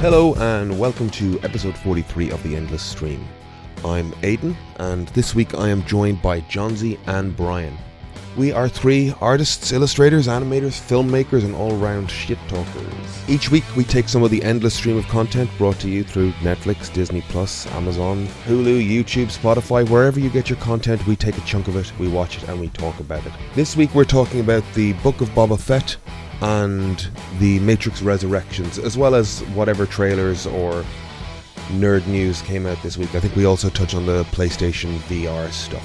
Hello and welcome to episode 43 of The Endless Stream. I'm Aidan, and this week I am joined by Johnsy and Brian. We are three artists, illustrators, animators, filmmakers, and all round shit talkers. Each week we take some of the endless stream of content brought to you through Netflix, Disney Plus, Amazon, Hulu, YouTube, Spotify, wherever you get your content, we take a chunk of it, we watch it, and we talk about it. This week we're talking about the Book of Boba Fett and the Matrix Resurrections, as well as whatever trailers or nerd news came out this week. I think we also touch on the PlayStation VR stuff.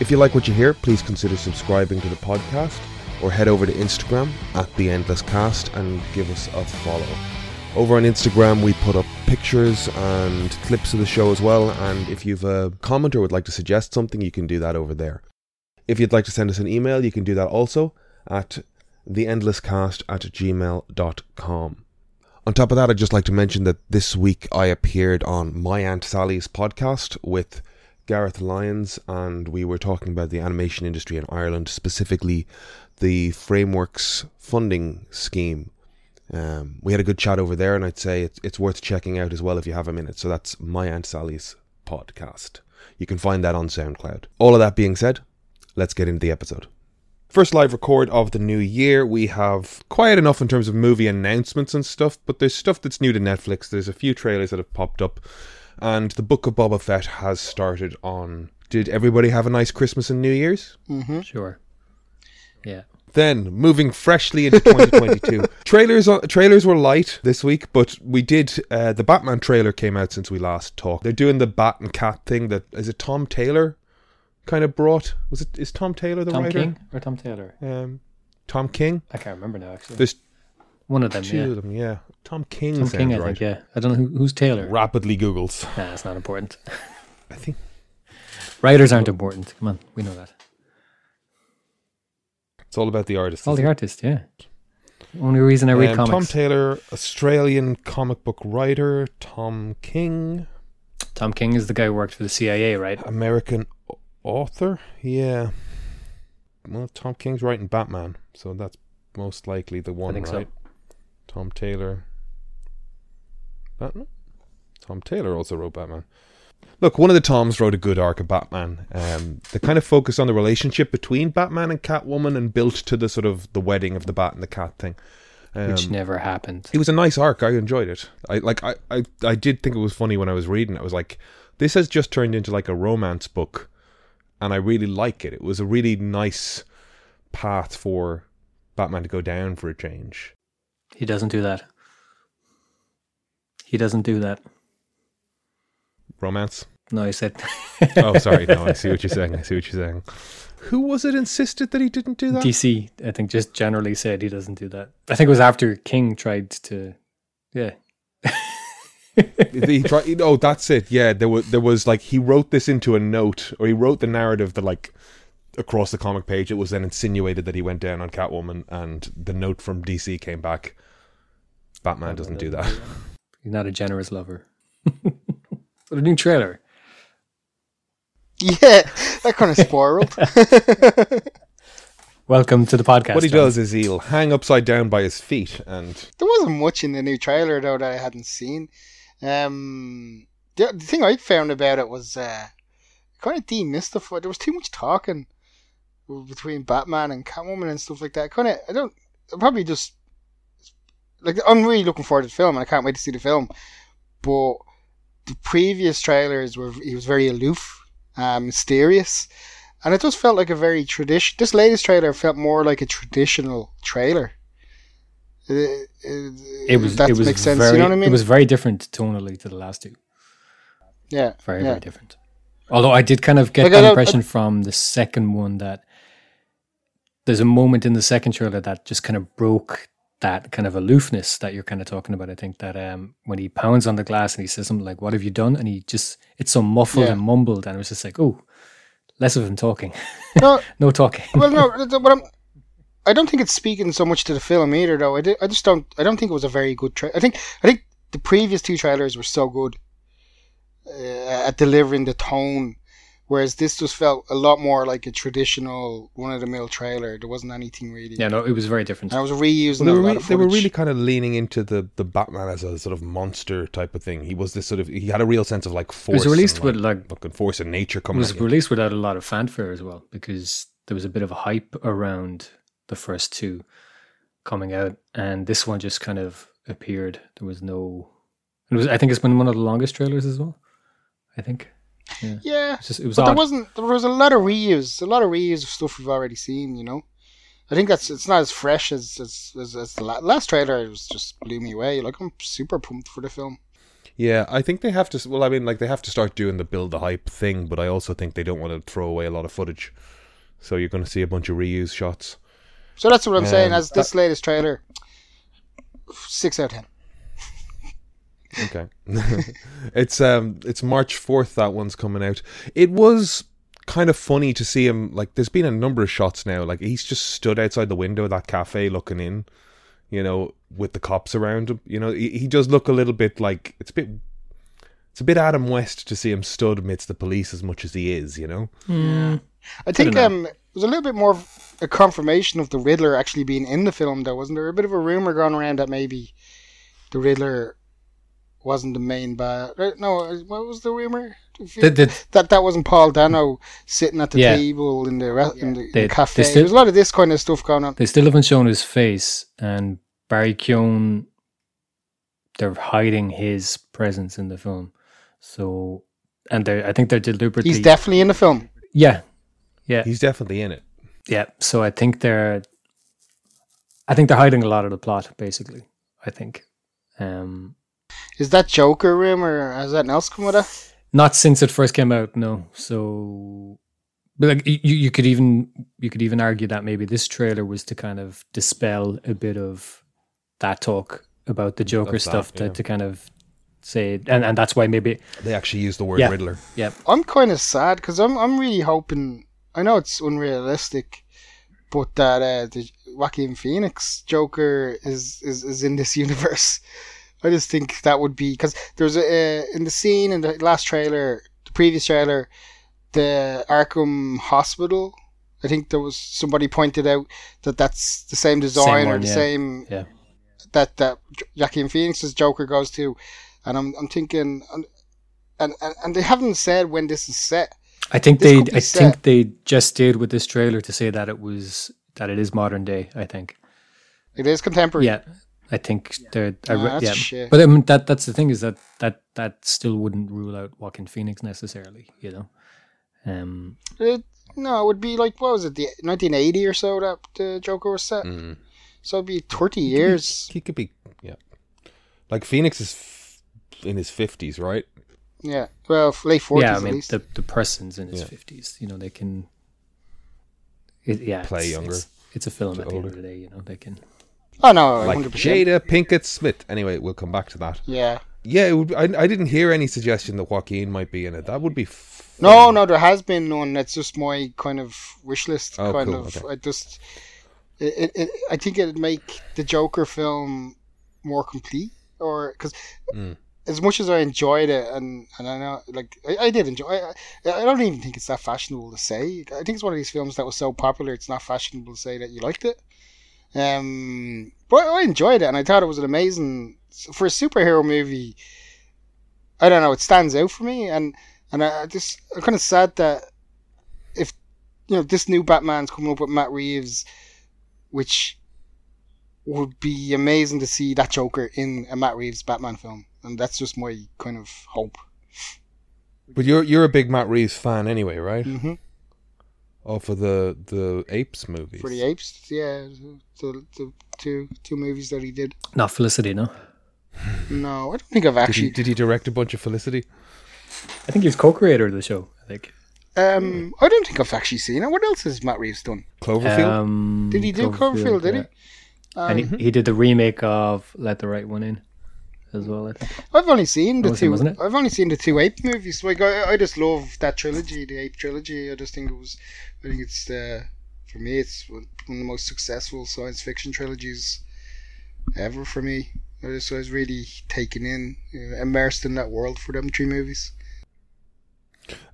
If you like what you hear, please consider subscribing to the podcast or head over to Instagram at The Endless Cast and give us a follow. Over on Instagram, we put up pictures and clips of the show as well. And if you've a comment or would like to suggest something, you can do that over there. If you'd like to send us an email, you can do that also at theendlesscast at gmail.com. On top of that, I'd just like to mention that this week I appeared on My Aunt Sally's podcast with Gareth Lyons, and we were talking about the animation industry in Ireland, specifically the Frameworks funding scheme. Um, we had a good chat over there, and I'd say it's, it's worth checking out as well if you have a minute. So that's My Aunt Sally's podcast. You can find that on SoundCloud. All of that being said, let's get into the episode. First live record of the new year. We have quiet enough in terms of movie announcements and stuff, but there's stuff that's new to Netflix. There's a few trailers that have popped up and the Book of Boba Fett has started on. Did everybody have a nice Christmas and New Year's? Mm-hmm. Sure. Yeah. Then moving freshly into 2022, trailers trailers were light this week, but we did uh, the Batman trailer came out since we last talked. They're doing the Bat and Cat thing. That is it. Tom Taylor kind of brought. Was it is Tom Taylor the Tom writer? King or Tom Taylor? Um, Tom King. I can't remember now. Actually, There's one of them. two Yeah. of them. Yeah, Tom King. Tom King, I right. think. Yeah. I don't know who, who's Taylor. Rapidly Googles. Nah, it's not important. I think Writers aren't important. Come on, we know that. it's all about the artist. All the it? artists. Yeah. Only reason I read Um, Tom. Taylor, Australian comic book writer. Tom King, Tom King is the guy who worked for the CIA, right? American author. Yeah. Well, Tom King's writing Batman, so that's most likely the one, think so. right? Tom Taylor. Batman. Tom Taylor also wrote Batman. Look, one of the Toms wrote a good arc of Batman. Um, they kind of focused on the relationship between Batman and Catwoman and built to the sort of the wedding of the Bat and the Cat thing. Um, Which never happened. it was a nice arc. I enjoyed it. I like. I, I. I did think it was funny when I was reading. it. I was like, this has just turned into like a romance book, and I really like it. It was a really nice path for Batman to go down for a change. He doesn't do that. He doesn't do that. Romance. No, he said. Oh, sorry. No, I see what you're saying. I see what you're saying. Who was it insisted that he didn't do that? DC, I think, just generally said he doesn't do that. I think it was after King tried to. Yeah. he tried. Oh, that's it. Yeah, there was. There was like he wrote this into a note, or he wrote the narrative that like across the comic page. It was then insinuated that he went down on Catwoman, and the note from DC came back. Batman doesn't do that. He's not a generous lover. but a new trailer. Yeah, that kind of spiraled. Welcome to the podcast. What he John. does is he'll hang upside down by his feet, and there wasn't much in the new trailer though that I hadn't seen. Um, the, the thing I found about it was uh, kind of demystified. There was too much talking between Batman and Catwoman and stuff like that. Kind of, I don't. Probably just like I'm really looking forward to the film, and I can't wait to see the film. But the previous trailers were he was very aloof, uh, mysterious, and it just felt like a very tradition. This latest trailer felt more like a traditional trailer. Uh, uh, It was. That it was makes sense. Very, you know what I mean? It was very different tonally to the last two. yeah, Very, yeah. very different. Although I did kind of get Like, I that impression from the second one that there's a moment in the second trailer that just kind of broke that kind of aloofness that you're kind of talking about. I think that um, when he pounds on the glass and he says something like, "What have you done?" and he just it's so muffled Yeah. and mumbled, and it was just like, "Oh, less of him talking, No, no talking." well, no, but I'm. I don't think it's speaking so much to the film either, though. I, di- I just don't. I don't think it was a very good. Tra- I think. I think the previous two trailers were so good uh, at delivering the tone, Whereas this just felt a lot more like a traditional one of the mill trailer. There wasn't anything really. Yeah, no, it was very different. And I was reusing Well, they, were re- they were really kind of leaning into the, the Batman as a sort of monster type of thing. He was this sort of he had a real sense of like It force. was released and, with like, like fucking force and nature it coming. was at you. released without a lot of fanfare as well because there was a bit of a hype around the first two coming out, and this one just kind of appeared. There was no. It was. I think it's been one of the longest trailers as well. I think. Yeah, It's just, it was but there wasn't. There was a lot of reuse. A lot of reuse of stuff we've already seen. You know, I think that's it's not as fresh as as, as, as the la- last trailer. It was just blew me away. Like I'm super pumped for the film. Yeah, I think they have to. Well, I mean, like they have to start doing the build the hype thing, but I also think they don't want to throw away a lot of footage. So you're going to see a bunch of reuse shots. So that's what I'm saying. As this latest trailer, six out of ten. Okay, it's um, it's March fourth. That one's coming out. It was kind of funny to see him. Like, there's been a number of shots now. Like he's just stood outside the window of that cafe looking in. You know, with the cops around him. You know, he, he does look a little bit like it's a bit. It's a bit Adam West to see him stood amidst the police as much as he is. You know. Mm, I think know. um, it was a little bit more of a confirmation of the Riddler actually being in the film, though, wasn't there? A bit of a rumor going around that maybe the Riddler wasn't the main bad. No, uh, what was the rumor? the, the, that that wasn't Paul Dano sitting at the Yeah. table in the re- in the, They- the cafe. they still- There's a lot of this kind of stuff going on. they still haven't shown his face, and Barry Keoghan. They're hiding his presence in the film, so and they I think they're deliberately. He's definitely in the film. yeah, yeah, He's definitely in it. Yeah. So I think they're. I think they're hiding a lot of the plot, basically. I think. Um, Is that Joker rumor? Has that else come with it? Not since it first came out, no. So, but like you, you could even you could even argue that maybe this trailer was to kind of dispel a bit of that talk about the Joker Of that, stuff to, to kind of say, and and that's why maybe They actually use the word Yeah. Riddler. yeah I'm kind of sad because I'm I'm really hoping. I know it's unrealistic, but that uh, the Joaquin Phoenix Joker is, is is in this universe. I just think that would be because there's a uh, in the scene in the last trailer, the previous trailer, the Arkham Hospital. I think there was somebody pointed out that that's the same design or one, the yeah. same Yeah. that that Joaquin Phoenix's Joker goes to, and I'm I'm thinking, and and, and they haven't said when this is set. I think they I set. think they just did with this trailer to say that it was that it is modern day. I think It is contemporary. yeah. I think they're I re- that's yeah, shit. but I mean, that that's the thing is that that that still wouldn't rule out Joaquin Phoenix necessarily, you know. Um, It, no, it would be like what was it, the 1980 or so that the Joker was set. Mm. So it'd be 30 years. He could be, yeah. Like Phoenix is f- in his fifties, right? Yeah, well, f- late 40s yeah, I at mean least. the the person's in his Yeah. fifties. You know, they can. It, yeah, Play it's, younger, It's, it's a film at the end of the day. You know, they can. oh no, Like 100%. Jada Pinkett Smith. Anyway, we'll come back to that. Yeah. Yeah, it would, I, I didn't hear any suggestion that Joaquin might be in it. That would be. F- No, no, there has been none. That's just my kind of wish list. Oh, kind cool, of. okay. I just. It, it, it, I think it'd make the Joker film more complete, or because Mm. As much as I enjoyed it, and, and I know, like I, I did enjoy. I, I don't even think it's that fashionable to say. I think it's one of these films that was so popular, it's not fashionable to say that you liked it. Um, but I enjoyed it, and I thought it was an amazing for a superhero movie. I don't know, it stands out for me, and and I, I just I'm kind of sad that if you know this new Batman's coming up with Matt Reeves, which would be amazing to see that Joker in a Matt Reeves Batman film, and that's just my kind of hope. But you're you're a big Matt Reeves fan anyway, right? hmm Oh, for the the Apes movies. For the apes, yeah, the, the two two movies that he did. Not Felicity, no. No, I don't think I've Did he, actually. did he direct a bunch of Felicity? I think he was co-creator of the show. I think. Um, I don't think I've actually seen it. What else has Matt Reeves done? Cloverfield. Um, Did he do Cloverfield? Did he? Um, and he, he did the remake of Let the Right One In, as well. I think. I've only seen the That him, two. wasn't it? I've only seen the two ape movies. Like I, I just love that trilogy, the ape trilogy. I just think it was. I think it's uh, for me, it's one one of the most successful science fiction trilogies ever for me. I just I was really taken in, uh, immersed in that world for them three movies.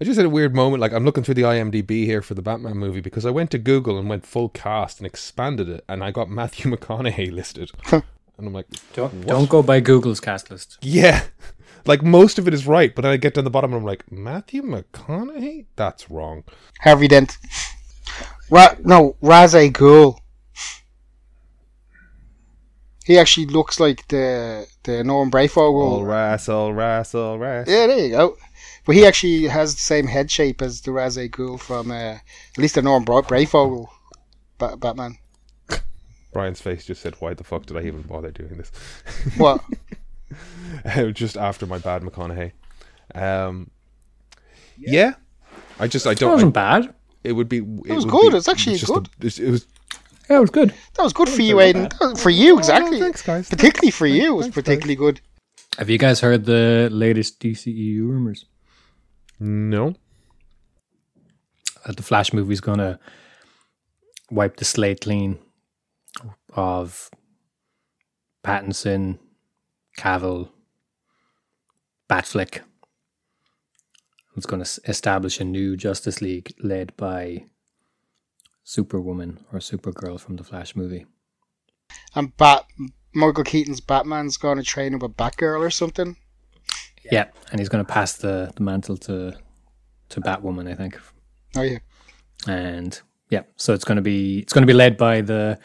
I just had a weird moment. Like I'm looking through the IMDb here for the Batman movie because I went to Google and went full cast and expanded it, and I got Matthew McConaughey listed, and I'm like, Don't What? don't go by Google's cast list. yeah, like most of it is right, but then I get to the bottom and I'm like, Matthew McConaughey, that's wrong. Harvey Dent. Ra- no, Ra's al Ghul. He actually looks like the the Norman All Breyfogle. ras, all ras, all ras. Yeah, there you go. But he actually has the same head shape as the Ra's al Ghul from uh, at least the Norman Bra- Breyfogle ba- Batman. Brian's face just said, "Why the fuck did I even bother doing this?" What? just after my bad McConaughey. Um, yeah, I just I don't. wasn't I, bad. it would be. It was good, be- it's actually just good. A, it was Yeah, it was good. That was good for you, very Aiden. bad. That was- For you, exactly. Oh, thanks, guys. Particularly for you, it was Thanks, guys. particularly good. Have you guys heard the latest DCEU rumors? no. That the Flash movie's gonna wipe the slate clean of Pattinson, Cavill, Batfleck. It's going to establish a new Justice League led by Superwoman or Supergirl from the Flash movie. And Bat Michael Keaton's Batman's going to train him a Batgirl or something. Yeah, and he's going to pass the, the mantle to to Batwoman, I think. Oh yeah. And yeah, so it's going to be it's going to be led by the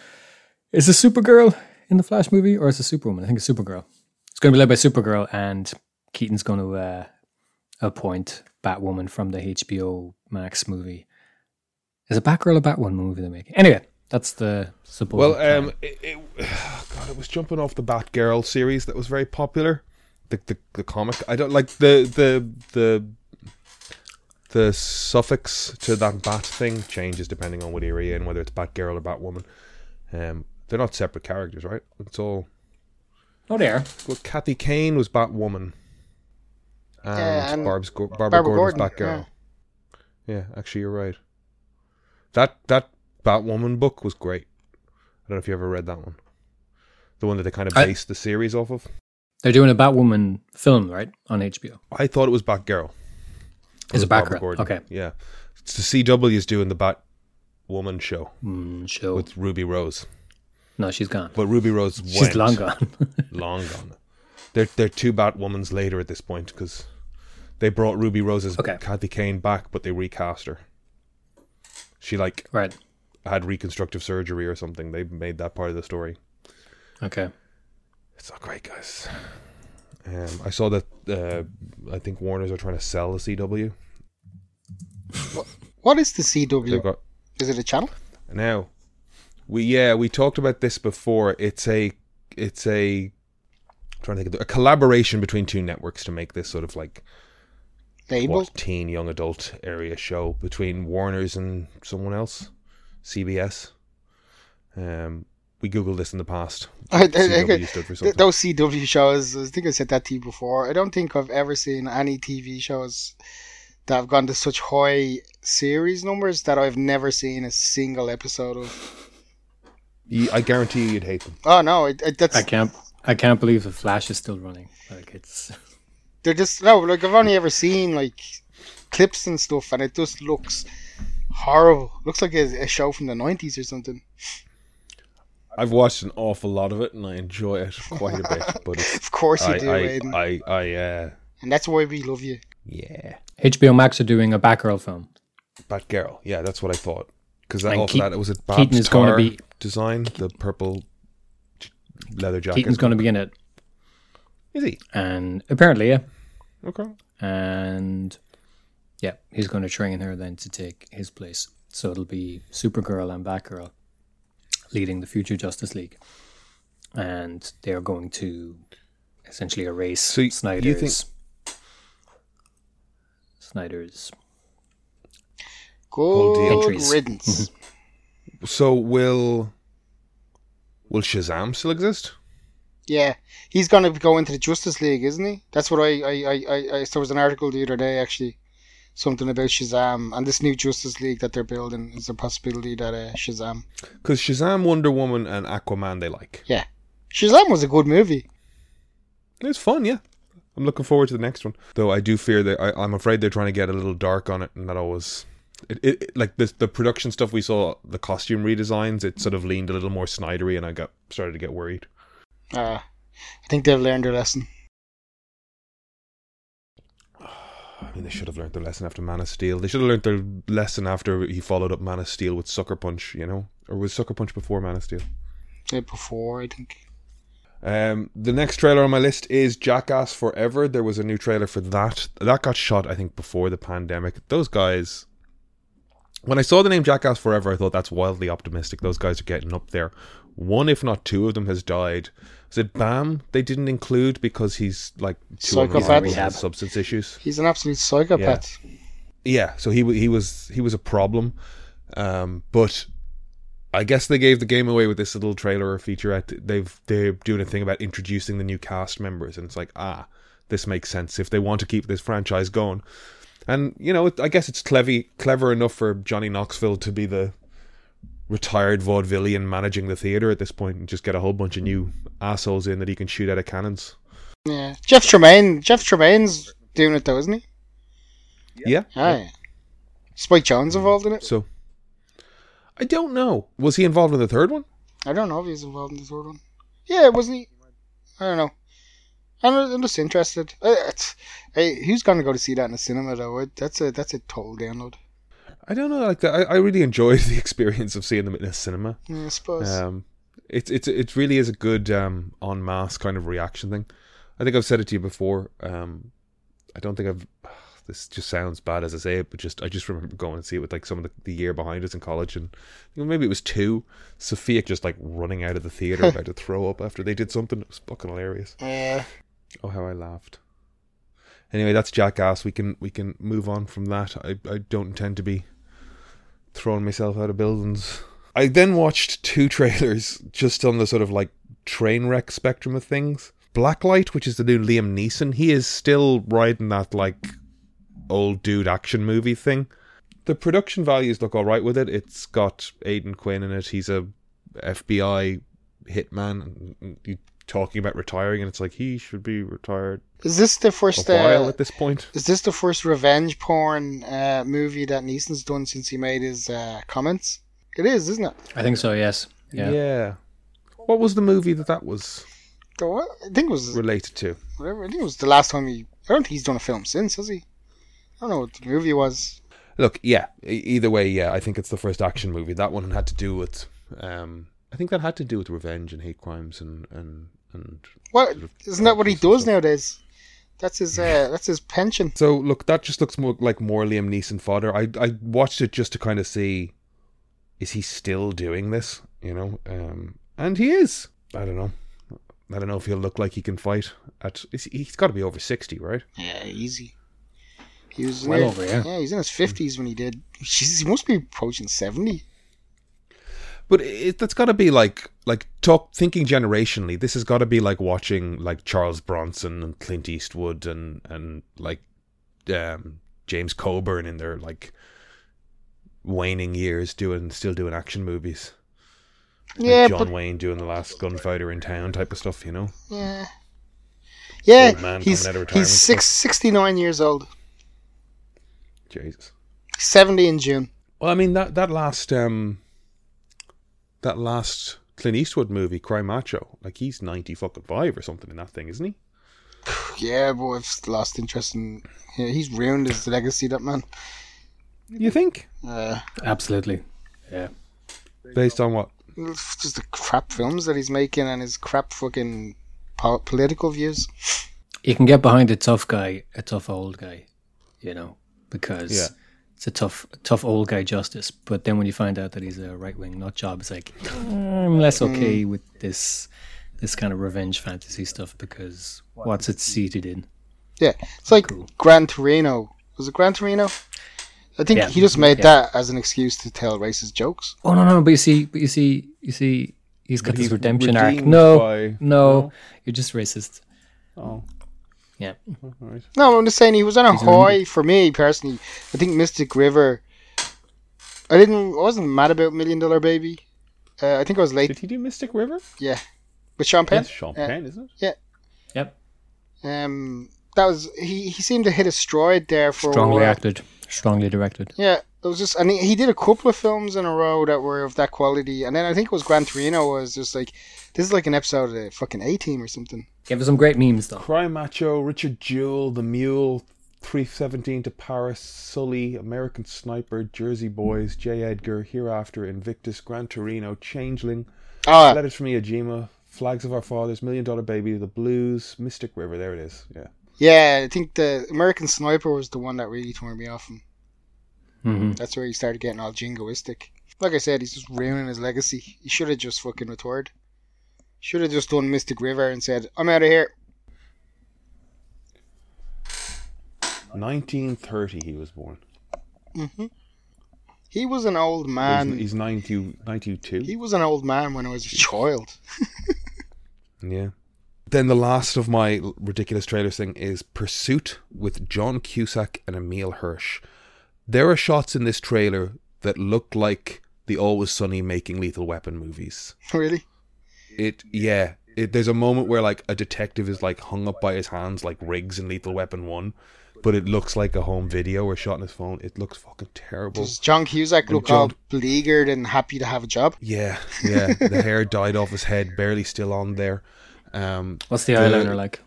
is it Supergirl in the Flash movie or is it Superwoman? I think it's Supergirl. It's going to be led by Supergirl, and Keaton's going to uh, appoint Batwoman from the HBO Max movie. Is it Batgirl or Batwoman movie they're making? Anyway, that's the supposed. Well, um, it, it, God, it was jumping off the Batgirl series that was very popular. The, the the comic. I don't like the the the the suffix to that bat thing changes depending on what area in, whether it's Batgirl or Batwoman. Um, they're not separate characters, right? It's all. oh, there. Well, Kathy Kane was Batwoman, and, Yeah, and Barb's, Go- Barbara, Barbara Gordon, Gordon, was Batgirl. Yeah. actually, you're right. That that Batwoman book was great. I don't know if you ever read that one. The one that they kind of I- based the series off of. They're doing a Batwoman film, right, on HBO. I thought it was Batgirl. Is a Barbara Batgirl? Gordon. Okay. Yeah. It's the CW is doing the Batwoman show Mm, show. with Ruby Rose. No, she's gone. But Ruby Rose went She's long gone. long gone. They're they're two Batwomans later at this point because they brought Ruby Rose's Okay. Kathy Kane back, but they recast her. She like right. had reconstructive surgery or something. They made that part of the story. Okay. It's not great, guys. Um, I saw that. Uh, I think Warner's are trying to sell the CW. What is the CW? got Is it a channel? now. We yeah we talked about this before. It's a it's a I'm trying to think of the, a collaboration between two networks to make this sort of like Label? what teen young adult area show between Warner's and someone else, CBS. Um, we googled this in the past. I, CW stood for something. those CW shows, I think I said that to you before. I don't think I've ever seen any TV shows that have gone to such high series numbers that I've never seen a single episode of. You- I guarantee you, you'd hate them. Oh no, it, it, that's I can't. I can't believe the Flash is still running. Like it's. they're just no. Like I've only ever seen like clips and stuff, and it just looks horrible. Looks like a, a show from the nineties or something. I've watched an awful lot of it, and I enjoy it quite a bit. But it's, Of course you I, do, I, Aiden, I, I, uh, and that's why we love you. yeah, HBO Max are doing a Batgirl film. Batgirl. Yeah, that's what I thought. Because that, off Keat- that, it was a Babs Keaton is gonna be- design, the purple leather jacket. Keaton's going to be in it, Is he? and apparently, yeah, Okay. and yeah, he's going to train her then to take his place. So it'll be Supergirl and Batgirl leading the future Justice League, and they are going to essentially erase So y- you Snyder's. think- Snyder's. Good Entries. riddance. So will will Shazam still exist? Yeah, he's going to go into the Justice League, isn't he? That's what I, I, I, I, I there was an article the other day actually, something about Shazam and this new Justice League that they're building is a possibility that uh, Shazam. Because Shazam, Wonder Woman, and Aquaman they like. Yeah, Shazam was a good movie. It's fun, yeah. I'm looking forward to the next one. Though I do fear that I, I'm afraid they're trying to get a little dark on it, and that always. It, it, it- like the the production stuff we saw, the costume redesigns, it sort of leaned a little more Snydery, and I got started to get worried. Uh, I think they've learned their lesson. I mean, they should have learned their lesson after Man of Steel. They should have learned their lesson after he followed up Man of Steel with Sucker Punch, you know, or was Sucker Punch before Man of Steel? Day before, I think. Um, the next trailer on my list is Jackass Forever. There was a new trailer for that. That got shot, I think, before the pandemic. Those guys. When I saw the name Jackass Forever, I thought that's wildly optimistic. Those guys are getting up there. One, if not two of them, has died. Is it Bam? They didn't include because he's like too Psychopath. unreasonable Rehab. substance issues. He's an absolute psychopath. Yeah, so he wa- he was he was a problem, um, but I guess they gave the game away with this little trailer or featurette. They've they're doing a thing about introducing the new cast members, and it's like ah, this makes sense if they want to keep this franchise going. And you know, it, I guess it's clever clever enough for Johnny Knoxville to be the retired vaudevillian managing the theater at this point, and just get a whole bunch of new assholes in that he can shoot out of cannons. Yeah. Jeff Tremaine. Jeff Tremaine's doing it though, isn't he? Yeah, Ah, yeah. Spike Jonze involved in it? So I don't know. Was he involved in the third one? I don't know if he's involved in the third one. Yeah, wasn't he? I don't know. I'm, I'm just interested. Uh, it's, hey, who's going to go to see that in the cinema though? It- That's a that's a total download. I don't know. Like I, I really enjoyed the experience of seeing them in a cinema. Yeah, I suppose. Um, it's it's it really is a good um en masse kind of reaction thing. I think I've said it to you before. Um, I don't think I've. This just sounds bad as I say it, but just I just remember going and see it with like some of the, the year behind us in college, and you know, maybe it was two. Sophia just like running out of the theater about to throw up after they did something. It was fucking hilarious. Yeah. Oh, how I laughed. Anyway, that's Jackass. We can we can move on from that. I, I don't intend to be throwing myself out of buildings. I then watched two trailers just on the sort of like train wreck spectrum of things. Blacklight, which is the new Liam Neeson, he is still riding that like old dude action movie thing. The production values look all right with it. It's got Aidan Quinn in it. He's a FBI hitman. You talking about retiring, and it's like he should be retired Is this the a first? while Uh, at this point. is this the first revenge porn uh, movie that Neeson's done since he made his uh, comments? It is, isn't it? I think so. Yes. Yeah. What was the movie that that was The what? I think it was related to? whatever. I think it was the last time he. I don't think he's done a film since, has he? I don't know what the movie was. Look, yeah. Either way, yeah. I think it's the first action movie. That one had to do with. Um, I think that had to do with revenge and hate crimes and and and. What sort of isn't that what he does stuff. nowadays? That's his. Uh, that's his pension. So look, that just looks more like more Liam Neeson fodder. I I watched it just to kind of see, is he still doing this? You know, um, and he is. I don't know. I don't know if he'll look like he can fight. At is he- he's got to be over sixty, right? Yeah, easy. He was Well near- over, yeah. Yeah, he's in his fifties when he did. Jesus, he must be approaching seventy. But it, that's got to be like like talk thinking generationally. This has got to be like watching like Charles Bronson and Clint Eastwood and and like um, James Coburn in their like waning years doing still doing action movies. Like Yeah, John but Wayne doing the last gunfighter in town type of stuff, you know. yeah, yeah. He's coming out of retirement he's six, 69 years old. Jesus. Seventy in June. Well, I mean that that last um that last Clint Eastwood movie, Cry Macho, like he's ninety fucking five or something in that thing, isn't he? Yeah, but I've lost interest in. Yeah, he's ruined his legacy. That man. You think? Uh, Absolutely. Yeah. Based on what? just the crap films that he's making and his crap fucking po- political views. You can get behind a tough guy, a tough old guy, you know, because Yeah. It's a tough, tough old guy justice. But then when you find out that he's a right wing nut job, it's like "Mm, I'm less okay with this, this kind of revenge fantasy stuff because what's it seated in? Yeah, it's like Cool. Gran Torino. Was it Gran Torino? I think Yeah. he just made Yeah. that as an excuse to tell racist jokes. Oh no, no, but you see, but you see, you see, he's got But this he's redemption arc. No, by- no, you're just racist. Oh, Yeah, all right. No, I'm just saying he was on a He's a high for me personally. I think Mystic River. I didn't. I wasn't mad about Million Dollar Baby. Uh, I think I was late. Did he do Mystic River? Yeah, with Sean Penn. That's Sean Yeah. Penn, isn't it? Yeah. Yep. Um, that was he. He seemed to hit a stride there for Strongly acted, strongly directed. Yeah, it was just, and he, he did a couple of films in a row that were of that quality, and then I think it was Gran Torino was just like, this is like an episode of the fucking A Team or something. Gave us some great memes though. Cry Macho, Richard Jewell, The Mule, 317 to Paris, Sully, American Sniper, Jersey Boys, J. Edgar, Hereafter, Invictus, Gran Torino, Changeling, Oh, Letters from Iwo Flags of Our Fathers, Million Dollar Baby, The Blues, Mystic River. There it is. Yeah. yeah, I think the American Sniper was the one that really turned me off him. hmm That's where he started getting all jingoistic. Like I said, he's just ruining his legacy. He should have just fucking retired. Should have just done Mystic River and said, I'm out of here. 1930 he was born. hmm He was an old man. he's, he's 90, 92. He was an old man when I was a child. Yeah. Then the last of my ridiculous trailers thing is Pursuit with John Cusack and Emile Hirsch. There are shots in this trailer that look like the Always Sunny making Lethal Weapon movies. really? It yeah. It, there's a moment where like a detective is like hung up by his hands like Riggs in Lethal Weapon One, but it looks like a home video or shot on his phone. It looks fucking terrible. Does John Cusack And look all John- beleaguered and happy to have a job? Yeah, yeah. the hair died off his head, barely still on there. Um, What's the The- eyeliner like?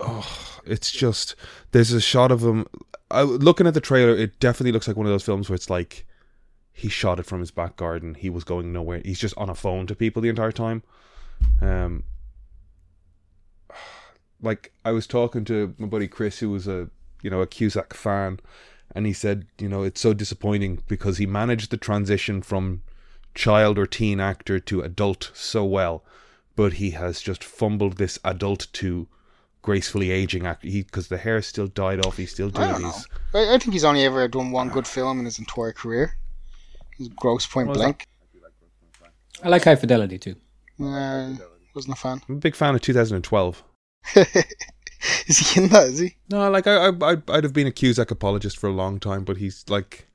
Oh, it's just there's a shot of him. I, looking at the trailer, it definitely looks like one of those films where it's like he shot it from his back garden. He was going nowhere. He's just on a phone to people the entire time. Um, like I was talking to my buddy Chris, who was a you know a Cusack fan, and he said, you know, it's so disappointing because he managed the transition from child or teen actor to adult so well, but he has just fumbled this adult to gracefully aging actor because the hair still died off. He's still doing don't these. I, I think he's only ever done one good film in his entire career. His Grosse Pointe Blank. I like High Fidelity too. Uh, wasn't a fan. I'm a big fan of 2012. is he in that? Is he? No, like I, I, I'd, I'd have been a Cusack apologist for a long time, but he's like,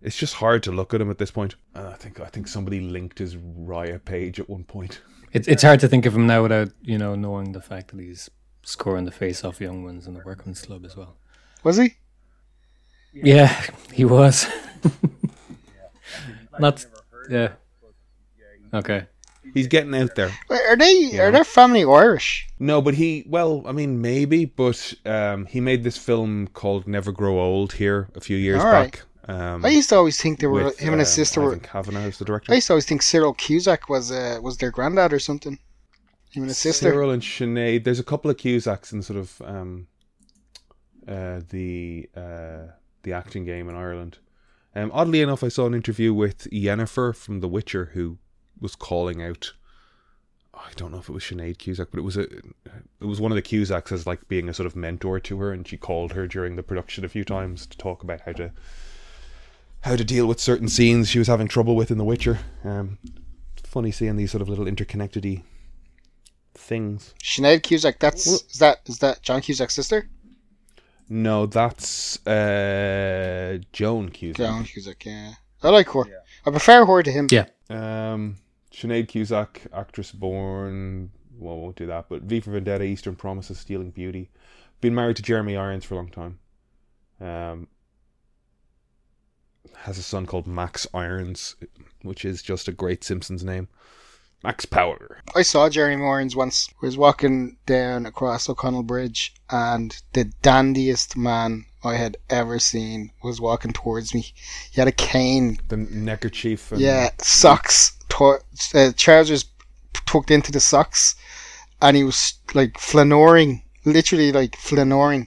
it's just hard to look at him at this point. Uh, I think, I think somebody linked his Raya page at one point. It's it's hard to think of him now without you know knowing the fact that he's scoring the face off young ones in the Workman's Club as well. Was he? Yeah, he was. Not yeah. Okay. He's getting out there. Are they? Yeah. Are their family Irish? No, but he, well, I mean, maybe, but um, he made this film called Never Grow Old here a few years All right. back. Um, I used to always think they were with, him and his um, sister were. Ivan Kavanagh is the director. I used to always think Cyril Cusack was uh, was their granddad or something. Him and his sister. Cyril and Sinead. There's a couple of Cusacks in sort of um, uh, the uh, the acting game in Ireland. Um, oddly enough, I saw an interview with Yennefer from The Witcher who was calling out. I don't know if it was Sinead Cusack, but it was a it was one of the Cusacks as like being a sort of mentor to her, and she called her during the production a few times to talk about how to how to deal with certain scenes she was having trouble with in The Witcher. Um, funny seeing these sort of little interconnectedy things. Sinead Cusack. That's Well- is that is that John Cusack's sister? No, that's uh, Joan Cusack. John Cusack. Yeah, I like her. I prefer her to him. Yeah. Um, Sinead Cusack, actress born. Well, won't do that. But V for Vendetta, Eastern Promises, Stealing Beauty. Been married to Jeremy Irons for a long time. Um, has a son called Max Irons, which is just a great Simpsons name. Max Power. I saw Jeremy Irons once. I was walking down across O'Connell Bridge, and the dandiest man I had ever seen was walking towards me. He had a cane, The neckerchief. And yeah, socks, to- uh, trousers tucked into the socks, and he was like flanoring, literally like flanoring.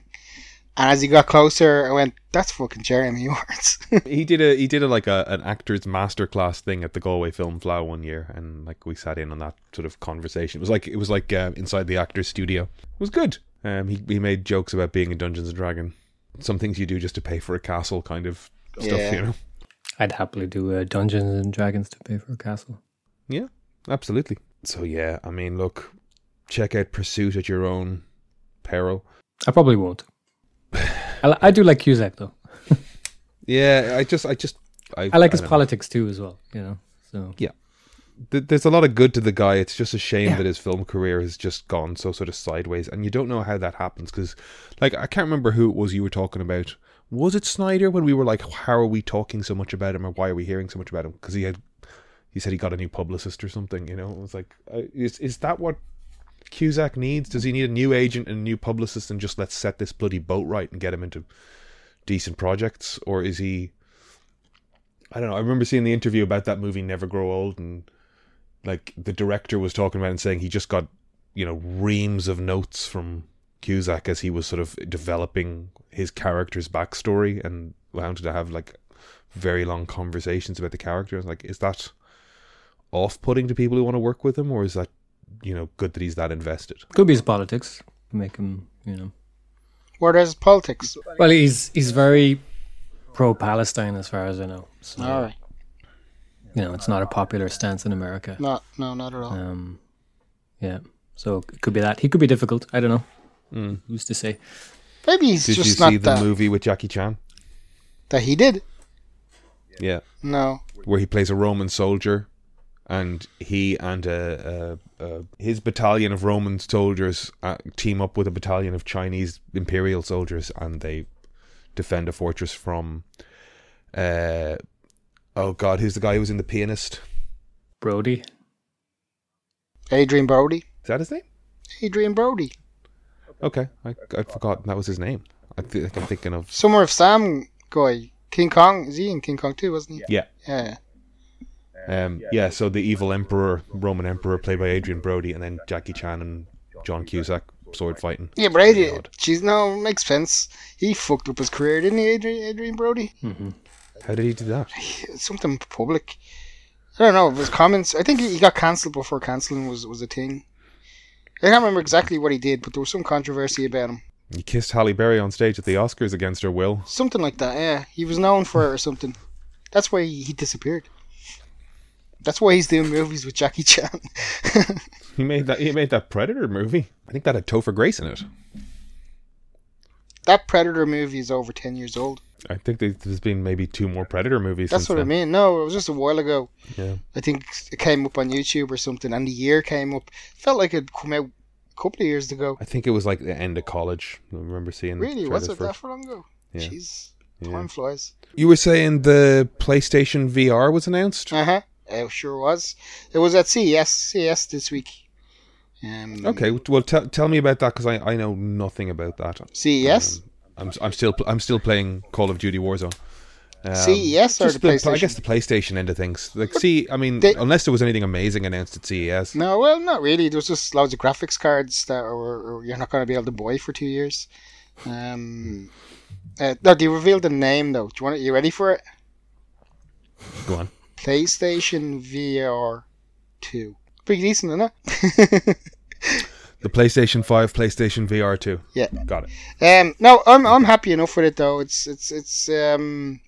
And as he got closer, I went, "That's fucking Jeremy Irons." he did a he did a like a an actor's masterclass thing at the Galway Film Fleadh one year, and like we sat in on that sort of conversation. It was like it was like uh, inside the actor's studio. It was good. Um, he he made jokes about being in Dungeons and Dragon, some things you do just to pay for a castle, kind of stuff. Yeah. You know, I'd happily do uh, Dungeons and Dragons to pay for a castle. Yeah, absolutely. So yeah, I mean, look, check out Pursuit at your own peril. I probably won't. I, I do like Cusack though. Yeah, I just I just I, I like his don't know. politics too as well. You know. So yeah. there's a lot of good to the guy. It's just a shame Yeah. that his film career has just gone so sort of sideways, and you don't know how that happens because, like, I can't remember who it was you were talking about. Was it Snyder when we were like, "How are we talking so much about him, or why are we hearing so much about him?" Because he had, he said he got a new publicist or something. You know, it was like, is is that what Cusack needs? Does he need a new agent and a new publicist, and just let's set this bloody boat right and get him into decent projects, or is he? I don't know. I remember seeing the interview about that movie Never Grow Old and like the director was talking about and saying he just got, you know, reams of notes from Cusack as he was sort of developing his character's backstory and wanted to have like very long conversations about the characters. Like, is that off putting to people who want to work with him or is that, you know, good that he's that invested? Could be his politics. Make him, you know. Where there's politics. Well, he's he's very pro Palestine, as far as I know. So, All right. you know, it's not a popular stance in America. No, no, not at all. Um, yeah. So it could be that he could be difficult. I don't know. Mm. Who's to say? Maybe he's Did you see not the that, movie with Jackie Chan? that he did. Yeah. No. where he plays a Roman soldier, and he and uh, uh, uh, his battalion of Roman soldiers uh, team up with a battalion of Chinese imperial soldiers, and they defend a fortress from. Uh, oh God, who's the guy who was in the pianist? Brody. Adrien Brody. Is that his name? Adrien Brody. Okay, I I'd forgotten that was his name. I think I'm thinking of Summer of Sam guy. King Kong. Is he in King Kong too, wasn't he? yeah. Yeah. Um, yeah, so the evil emperor, Roman emperor, played by Adrien Brody, and then Jackie Chan and John Cusack sword fighting. Yeah, but Adrian, God. no, makes sense. He fucked up his career, didn't he, Adrian, Adrien Brody? hmm How did he do that? Something public. I don't know. His comments. I think he he got cancelled before cancelling was was a thing. I can't remember exactly what he did, but there was some controversy about him. He kissed Halle Berry on stage at the Oscars against her will. Something like that. Yeah, he was known for it or something. That's why he, he disappeared. That's why he's doing movies with Jackie Chan. He made that. He made that Predator movie. I think that had Topher Grace in it. that Predator movie is over ten years old. I think there- there's been maybe two more Predator movies. That's since what I mean. No, it was just a while ago. Yeah. I think it came up on YouTube or something, and the year came up. Felt like it'd come out a couple of years ago. I think it was like the end of college. I remember seeing. Really, was it for that for long ago? Yeah. Jeez, Yeah. time flies. You were saying the PlayStation VR was announced. Uh huh. It sure was. It was at CES, CES this week. Um, Okay, well, tell tell me about that because I, I know nothing about that. CES, Um, I'm I'm still I'm still playing Call of Duty Warzone. Um, CES or just the I guess the PlayStation end of things. Like, see, I mean, they- unless there was anything amazing announced at CES. No, well, not really. There was just loads of graphics cards that were, are- you're not going to be able to buy for two years. Um, uh, no, they revealed the name though. Do you want? It, you ready for it? Go on. PlayStation VR Two. Pretty decent, isn't it? The PlayStation Five, PlayStation VR Two. Yeah. got it. Um, no, I'm I'm happy enough with it though. It's it's it's um,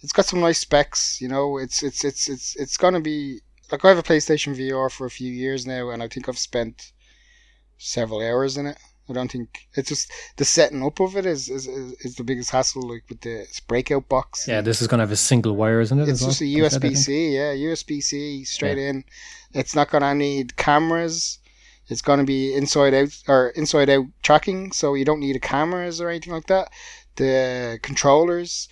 it's got some nice specs. You know, it's it's it's it's it's gonna be like I have a PlayStation VR for a few years now, and I think I've spent several hours in it. I don't think it's just the setting up of it is is, is, is the biggest hassle, like with the breakout box. Yeah, this is going to have a single wire, isn't it? It's as well? just a You said, I USB think? C, yeah, USB C straight in. It's not gonna need cameras. It's gonna be inside out or inside out tracking, so you don't need a cameras or anything like that. The controllers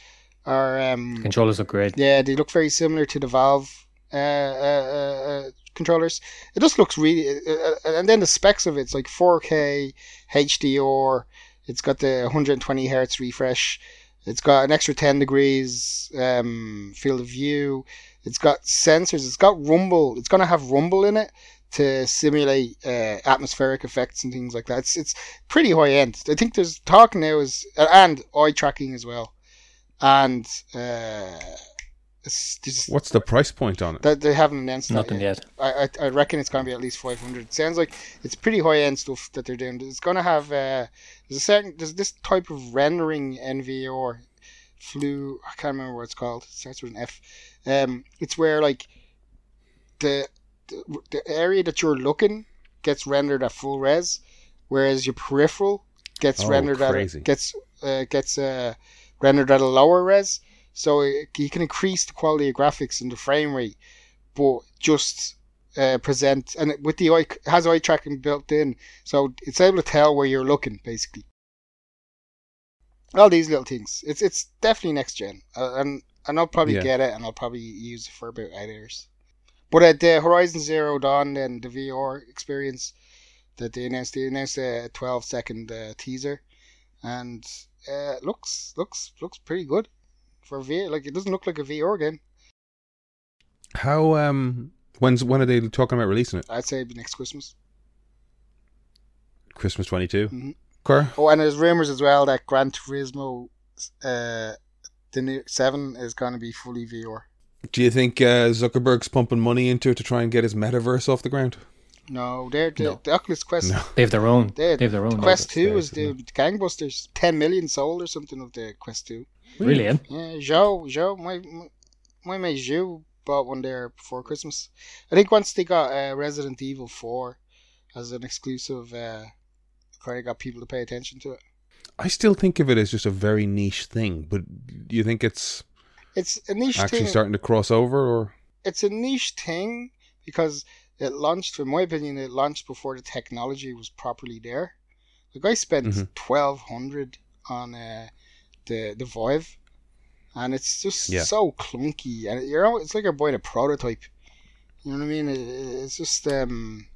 are um Controllers look great. yeah, they look very similar to the Valve uh, uh, uh, uh, controllers. It just looks really, uh, uh, and then the specs of it, it's like 4K HDR. It's got the 120 hertz refresh. It's got an extra 10 degrees um, field of view. It's got sensors. It's got rumble. It's gonna have rumble in it to simulate uh, atmospheric effects and things like that. It's it's pretty high end. I think there's talk now is and eye tracking as well, and uh, it's just What's the price point on it? that they haven't announced that Nothing yet. yet. I, I I reckon it's gonna be at least five hundred. Sounds like it's pretty high end stuff that they're doing. It's gonna have uh, there's a certain there's this type of rendering NVR flu. I can't remember what it's called. It starts with an F. Um, it's where like the the, area that you're looking gets rendered at full res, whereas your peripheral gets Oh, rendered crazy. at gets uh, gets uh, rendered at a lower res. So it, you can increase the quality of graphics and the frame rate but just uh, present and with the eye has eye tracking built in, so it's able to tell where you're looking basically. All these little things. It's it's definitely next gen, uh, and and I'll probably Yeah. get it, and I'll probably use it for about eight years. But at the Horizon Zero Dawn and the VR experience that they announced, they announced a 12 second uh, teaser, and uh, looks looks looks pretty good for VR. Like it doesn't look like a VR game. How um when's when are they talking about releasing it? I'd say next Christmas. Christmas twenty two. Mhm. Cor? Oh, and there's rumors as well that Gran Turismo, uh, the new seven is going to be fully VR. Do you think uh, Zuckerberg's pumping money into it to try and get his metaverse off the ground? No, they're the, No. the Oculus Quest. No. They have their own. They- They have their own. Quest Two fair, is the gangbusters. Ten million sold or something of the Quest Two. Really? Yeah, Joe, Joe, my my, my mate Joe bought one there before Christmas. I think once they got uh, Resident Evil Four as an exclusive, uh, kind of got people to pay attention to it. I still think of it as just a very niche thing, but do you think it's It's a niche thing. actually thing. starting to cross over or it's a niche thing because it launched, in my opinion, it launched before the technology was properly there. Like I spent Mhm. twelve hundred on uh, the the Vive, and it's just Yeah. so clunky, and you're—it's like you're buying a prototype. You know what I mean? It, it- it's just um,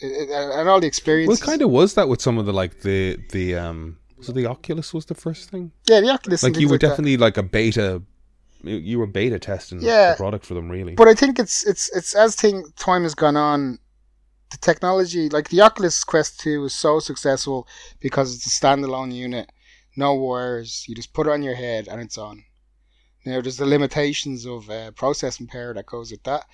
it, it, and all the Well experience. it kind of was that with some of the like the the um so the Oculus was the first thing? yeah, the Oculus. Like you were like that. definitely like a beta you- were beta testing Yeah. the product for them really. But I think it's it's it's as thing time has gone on, the technology like the Oculus Quest Two was so successful because it's a standalone unit, no wires. You just put it on your head and it's on. Now there's the limitations of uh, processing power that goes with that,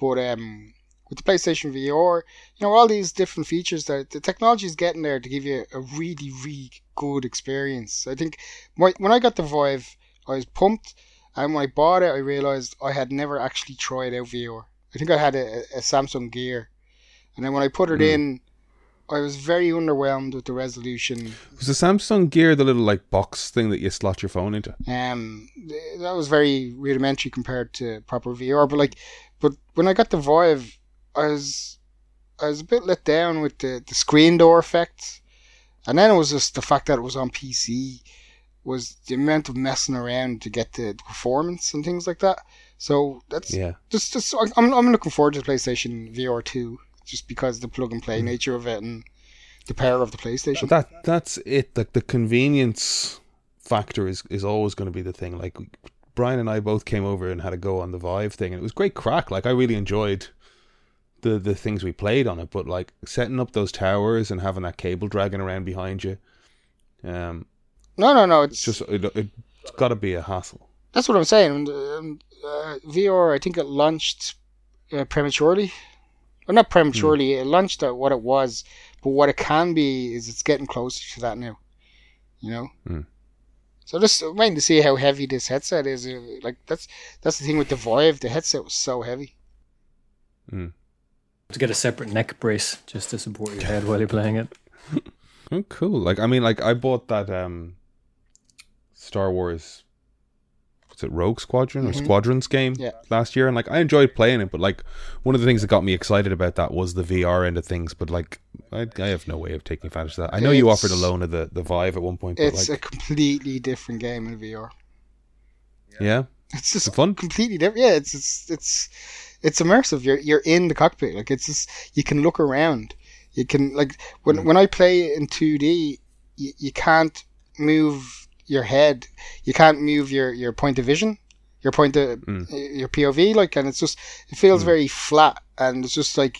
but um, with the PlayStation VR, you know all these different features that the technology is getting there to give you a really really good experience. I think my, when I got the Vive, I was pumped. And when I bought it, I realized I had never actually tried out VR. I think I had a, a Samsung Gear, and then when I put it Mm. in, I was very underwhelmed with the resolution. was the Samsung Gear the little like box thing that you slot your phone into? Um, that was very rudimentary compared to proper VR. But like, but when I got the Vive, I was I was a bit let down with the the screen door effect, and then it was just the fact that it was on PC was the amount of messing around to get the performance and things like that. So that's Yeah. just just I'm I'm looking forward to the PlayStation VR two just because the plug and play Mm. nature of it and the power of the PlayStation. That that's it. Like the convenience factor is is always going to be the thing. Like Brian and I both came over and had a go on the Vive thing, and it was great crack. Like I really enjoyed the the things we played on it. But like setting up those towers and having that cable dragging around behind you, um, no, no, no. It's it's just it, it's got to be a hassle. that's what I'm saying. Um, uh, VR, I think it launched uh, prematurely. Well, not prematurely. It launched at what it was, but what it can be is it's getting closer to that now. You know. Hmm. So just waiting to see how heavy this headset is. Uh, Like that's that's the thing with the Vive. The headset was so heavy. To get a separate neck brace just to support your head while you're playing it. Oh, cool. Like I mean, like I bought that um Star Wars. Was it Rogue Squadron or Mhm. Squadrons game Yeah. last year? And like I enjoyed playing it, but like one of the things that got me excited about that was the VR end of things. But like I, I have no way of taking advantage of that. I know you offered a loan of the the Vive at one point, but It's like a completely different game in VR. yeah, It's just Is fun? completely different. Yeah, it's it's it's it's immersive. You're you're in the cockpit. Like it's just you can look around. You can like when Mm. when I play in two D, you, you can't move your head. You can't move your your point of vision, your point of Mm. your POV. Like, and it's just it feels Mm. very flat, and it's just like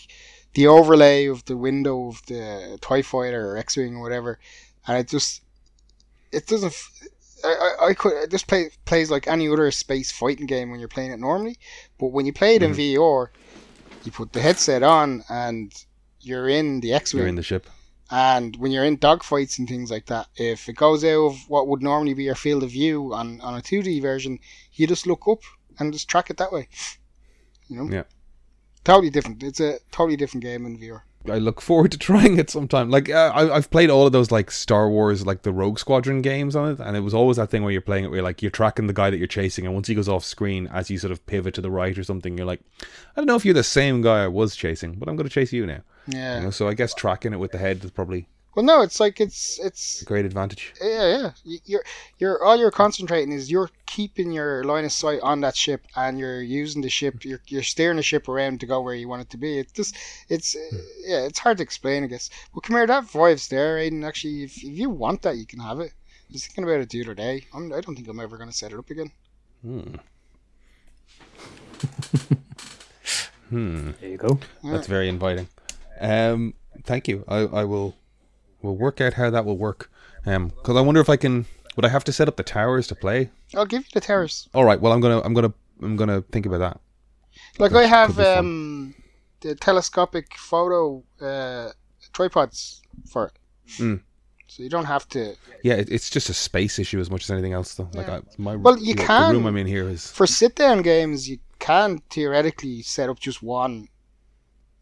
the overlay of the window of the Tie Fighter or X Wing or whatever, and it just it doesn't. f- I, I, I could this play plays like any other space fighting game when you're playing it normally, but when you play it in Mhm. VR, you put the headset on and you're in the X-wing. you're in the ship. And when you're in dogfights and things like that, if it goes out of what would normally be your field of view on on a 2D version, you just look up and just track it that way. You know, Yeah. totally different. It's a totally different game in VR. I look forward to trying it sometime. Like uh, I, I've played all of those like Star Wars, like the Rogue Squadron games on it, and it was always that thing where you're playing it where you're like you're tracking the guy that you're chasing, and once he goes off screen, as you sort of pivot to the right or something, you're like, I don't know if you're the same guy I was chasing, but I'm going to chase you now. Yeah. You know, so I guess tracking it with the head is probably Well, no, it's like it's it's great advantage. yeah yeah. You- You're you're all you're concentrating is you're keeping your line of sight on that ship, and you're using the ship. You're you're steering the ship around to go where you want it to be. It's just it's uh, yeah. It's hard to explain, I guess. Well, come here, that Vive's there, Aiden. Actually, if, if you want that, you can have it. I was thinking about it the other day. I'm, I don't think I'm ever going to set it up again. Hmm. hmm. There you go. That's very inviting. Um, thank you. I, I will will work out how that will work. Um, because I wonder if I can. Would I have to set up the towers to play? I'll give you the towers. All right. Well, I'm gonna I'm gonna I'm gonna think about that. Like That I have could be fun. um the telescopic photo uh tripods for it. Mm. So you don't have to. Yeah, it, it's just a space issue as much as anything else, though. Like Yeah. I, my Well, you the- can- The room I'm in here is For sit down games, you can theoretically set up just one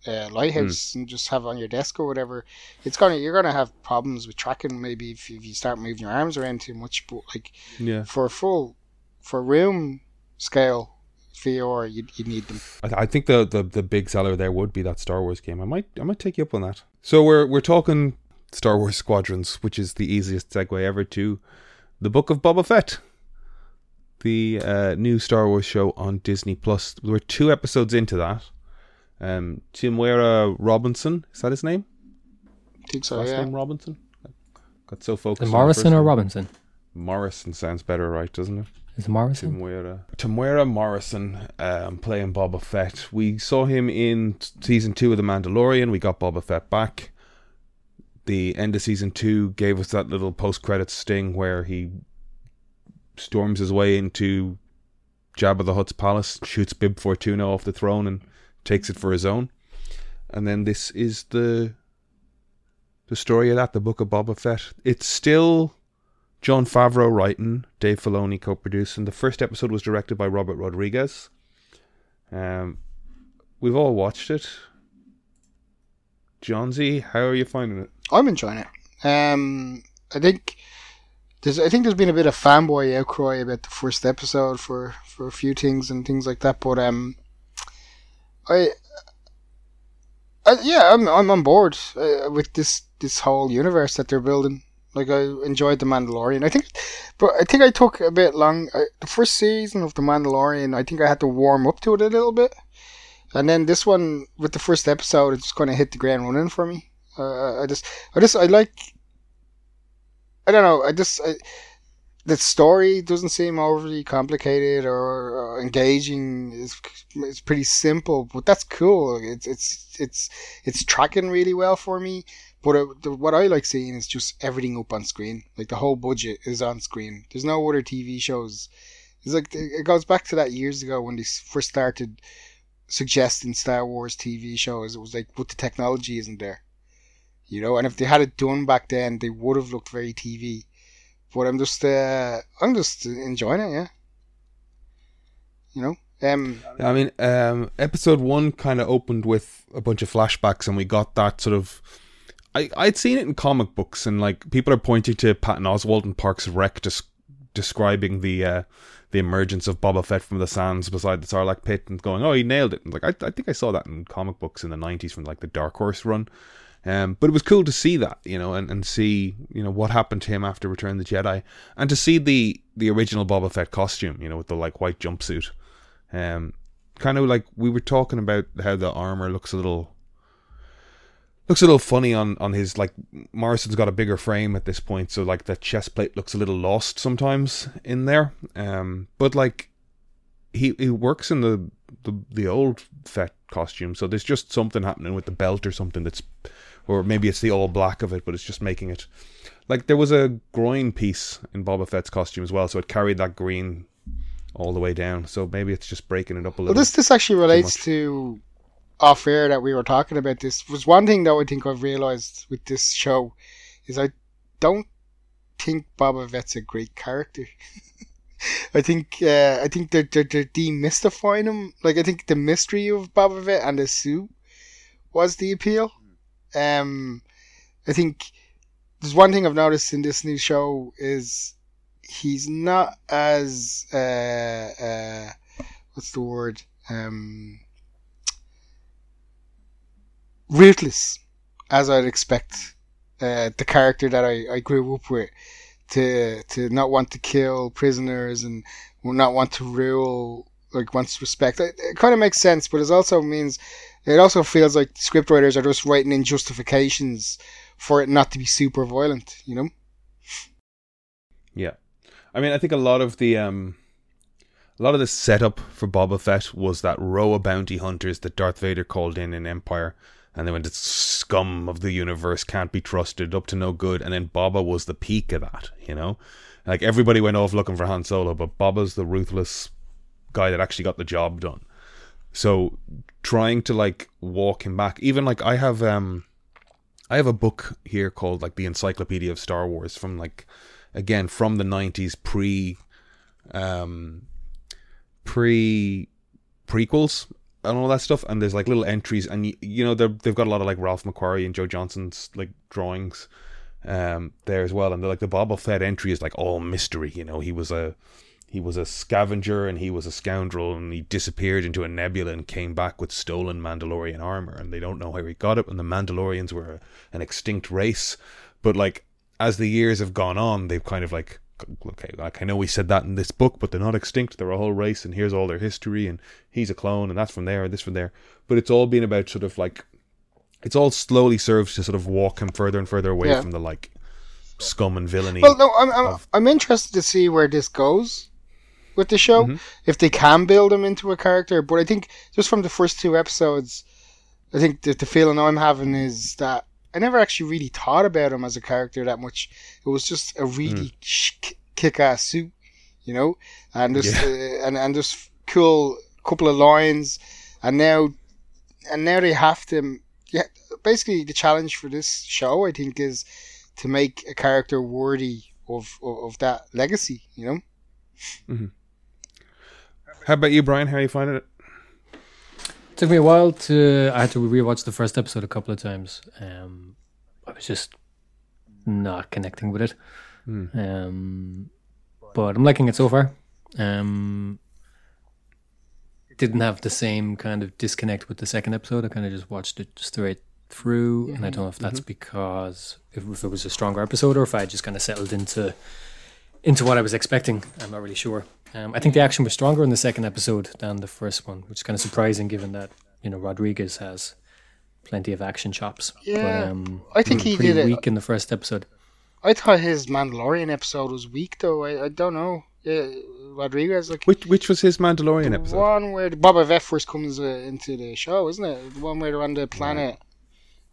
uh, lighthouse Hmm. and just have on your desk or whatever. It's gonna you're gonna have problems with tracking maybe if, if you start moving your arms around too much. But like yeah. for a full for room scale VR, you you need them. I, I think the, the the big seller there would be that Star Wars game. I might I might take you up on that. So we're we're talking Star Wars Squadrons, which is the easiest segue ever to the Book of Boba Fett, the uh, new Star Wars show on Disney Plus. We're two episodes into that. Um, Temuera Robinson is that his name? I think so. Last yeah. name Robinson. Got so focused. Is Morrison first or one. Robinson? Morrison sounds better, right? Doesn't it? Is it Morrison? Temuera. Temuera Morrison um, playing Boba Fett. We saw him in t- season two of The Mandalorian. We got Boba Fett back. The end of season two gave us that little post credit sting where he storms his way into Jabba the Hutt's palace, shoots Bib Fortuna off the throne, and takes it for his own. And then this is the the story of that, the book of Boba Fett. It's still Jon Favreau writing, Dave Filoni co-producing. The first episode was directed by Robert Rodriguez. Um, we've all watched it. John Z, how are you finding it? I'm enjoying it. Um, I think there's I think there's been a bit of fanboy outcry about the first episode for for a few things and things like that, but um, I. I yeah, I'm I'm on board uh, with this this whole universe that they're building. Like I enjoyed the Mandalorian. I think, but I think I took a bit long. I, the first season of the Mandalorian, I think I had to warm up to it a little bit, and then this one with the first episode, it's kind of hit the ground running for me. Uh, I just, I just, I like. I don't know. I just, I, the story doesn't seem overly complicated or engaging. It's, it's pretty simple, but that's cool. It's, it's, it's, it's tracking really well for me. But the, what I like seeing is just everything up on screen. Like the whole budget is on screen. There's no other TV shows. It's like it goes back to that years ago when they first started suggesting Star Wars TV shows. It was like, but the technology isn't there, you know. And if they had it done back then, they would have looked very TV. But I'm just, uh, I'm just enjoying it, yeah. You know, um, I mean, um, episode one kind of opened with a bunch of flashbacks, and we got that sort of. I I'd seen it in comic books, and like people are pointing to Patton Oswalt and Parks Rec, des- describing the uh, the emergence of Boba Fett from the sands beside the Sarlacc pit, and going, "Oh, he nailed it!" And like I I think I saw that in comic books in the nineties from like the Dark Horse run. Um, but it was cool to see that, you know, and, and see, you know, what happened to him after Return of the Jedi, and to see the the original Boba Fett costume, you know, with the like white jumpsuit. Um, kind of like we were talking about how the armor looks a little looks a little funny on on his like Morrison's got a bigger frame at this point, so like the chest plate looks a little lost sometimes in there. Um, but like he he works in the the the old Fett costume, so there's just something happening with the belt or something that's, or maybe it's the all black of it, but it's just making it. Like there was a groin piece in Boba Fett's costume as well, so it carried that green all the way down. So maybe it's just breaking it up a little. well, this this actually relates to off air that we were talking about. This was one thing though I think I've realized with this show is I don't think Boba Fett's a great character. I think uh, I think they're, they're they're demystifying him. Like I think the mystery of Boba Fett and the suit was the appeal. Um, I think there's one thing I've noticed in this new show is he's not as uh, uh, what's the word um, ruthless as I'd expect uh, the character that I, I grew up with to to not want to kill prisoners and not want to rule like wants respect. It, it kind of makes sense, but it also means it also feels like scriptwriters are just writing in justifications for it not to be super violent. You know? Yeah, I mean, I think a lot of the um, a lot of the setup for Boba Fett was that row of bounty hunters that Darth Vader called in in Empire, and they went, "It's scum of the universe, can't be trusted, up to no good." And then Boba was the peak of that, you know. Like everybody went off looking for Han Solo, but Boba's the ruthless guy that actually got the job done. So trying to like walk him back, even like I have um I have a book here called like the Encyclopedia of Star Wars from like again from the 90s pre um pre prequels and all that stuff. And there's like little entries and you, know they've got a lot of like Ralph McQuarrie and Joe Johnston's like drawings um there as well. And they're like the Boba Fett entry is like all mystery you know? He was a he was a scavenger and he was a scoundrel and he disappeared into a nebula and came back with stolen Mandalorian armor and they don't know how he got it and the Mandalorians were an extinct race but like as the years have gone on they've kind of like okay like I know we said that in this book but they're not extinct they're a whole race and here's all their history and he's a clone and that's from there and this from there but it's all been about sort of like it's all slowly serves to sort of walk him further and further away yeah. from the like scum and villainy. Well, no, I'm I'm, of, I'm interested to see where this goes with the show mm-hmm. if they can build him into a character. But I think just from the first two episodes, I think that the feeling I'm having is that I never actually really thought about him as a character that much. It was just a really mm. kick-ass suit, you know, and just yeah. uh, and and just cool couple of lines, and now and now they have to. Yeah, basically the challenge for this show, I think, is to make a character worthy of of, of that legacy. You know. Mm-hmm. How about you, Brian? How are you finding it? It took me a while to. I had to rewatch the first episode a couple of times. Um, I was just not connecting with it. Mm. Um, but I'm liking it so far. Um, didn't have the same kind of disconnect with the second episode. I kind of just watched it straight through, mm-hmm. and I don't know if that's mm-hmm. because if, if, it was a stronger episode or if I just kind of settled into into what I was expecting. I'm not really sure. Um, I think the action was stronger in the second episode than the first one, which is kind of surprising given that you know Rodriguez has plenty of action chops. Yeah, but, um, I think he did did weak in the first episode. I thought his Mandalorian episode was weak, though. I, I don't know. Yeah, Rodriguez like which which was his Mandalorian the episode? One where Boba Fett first comes uh, into the show, isn't it? The one where they're on the planet,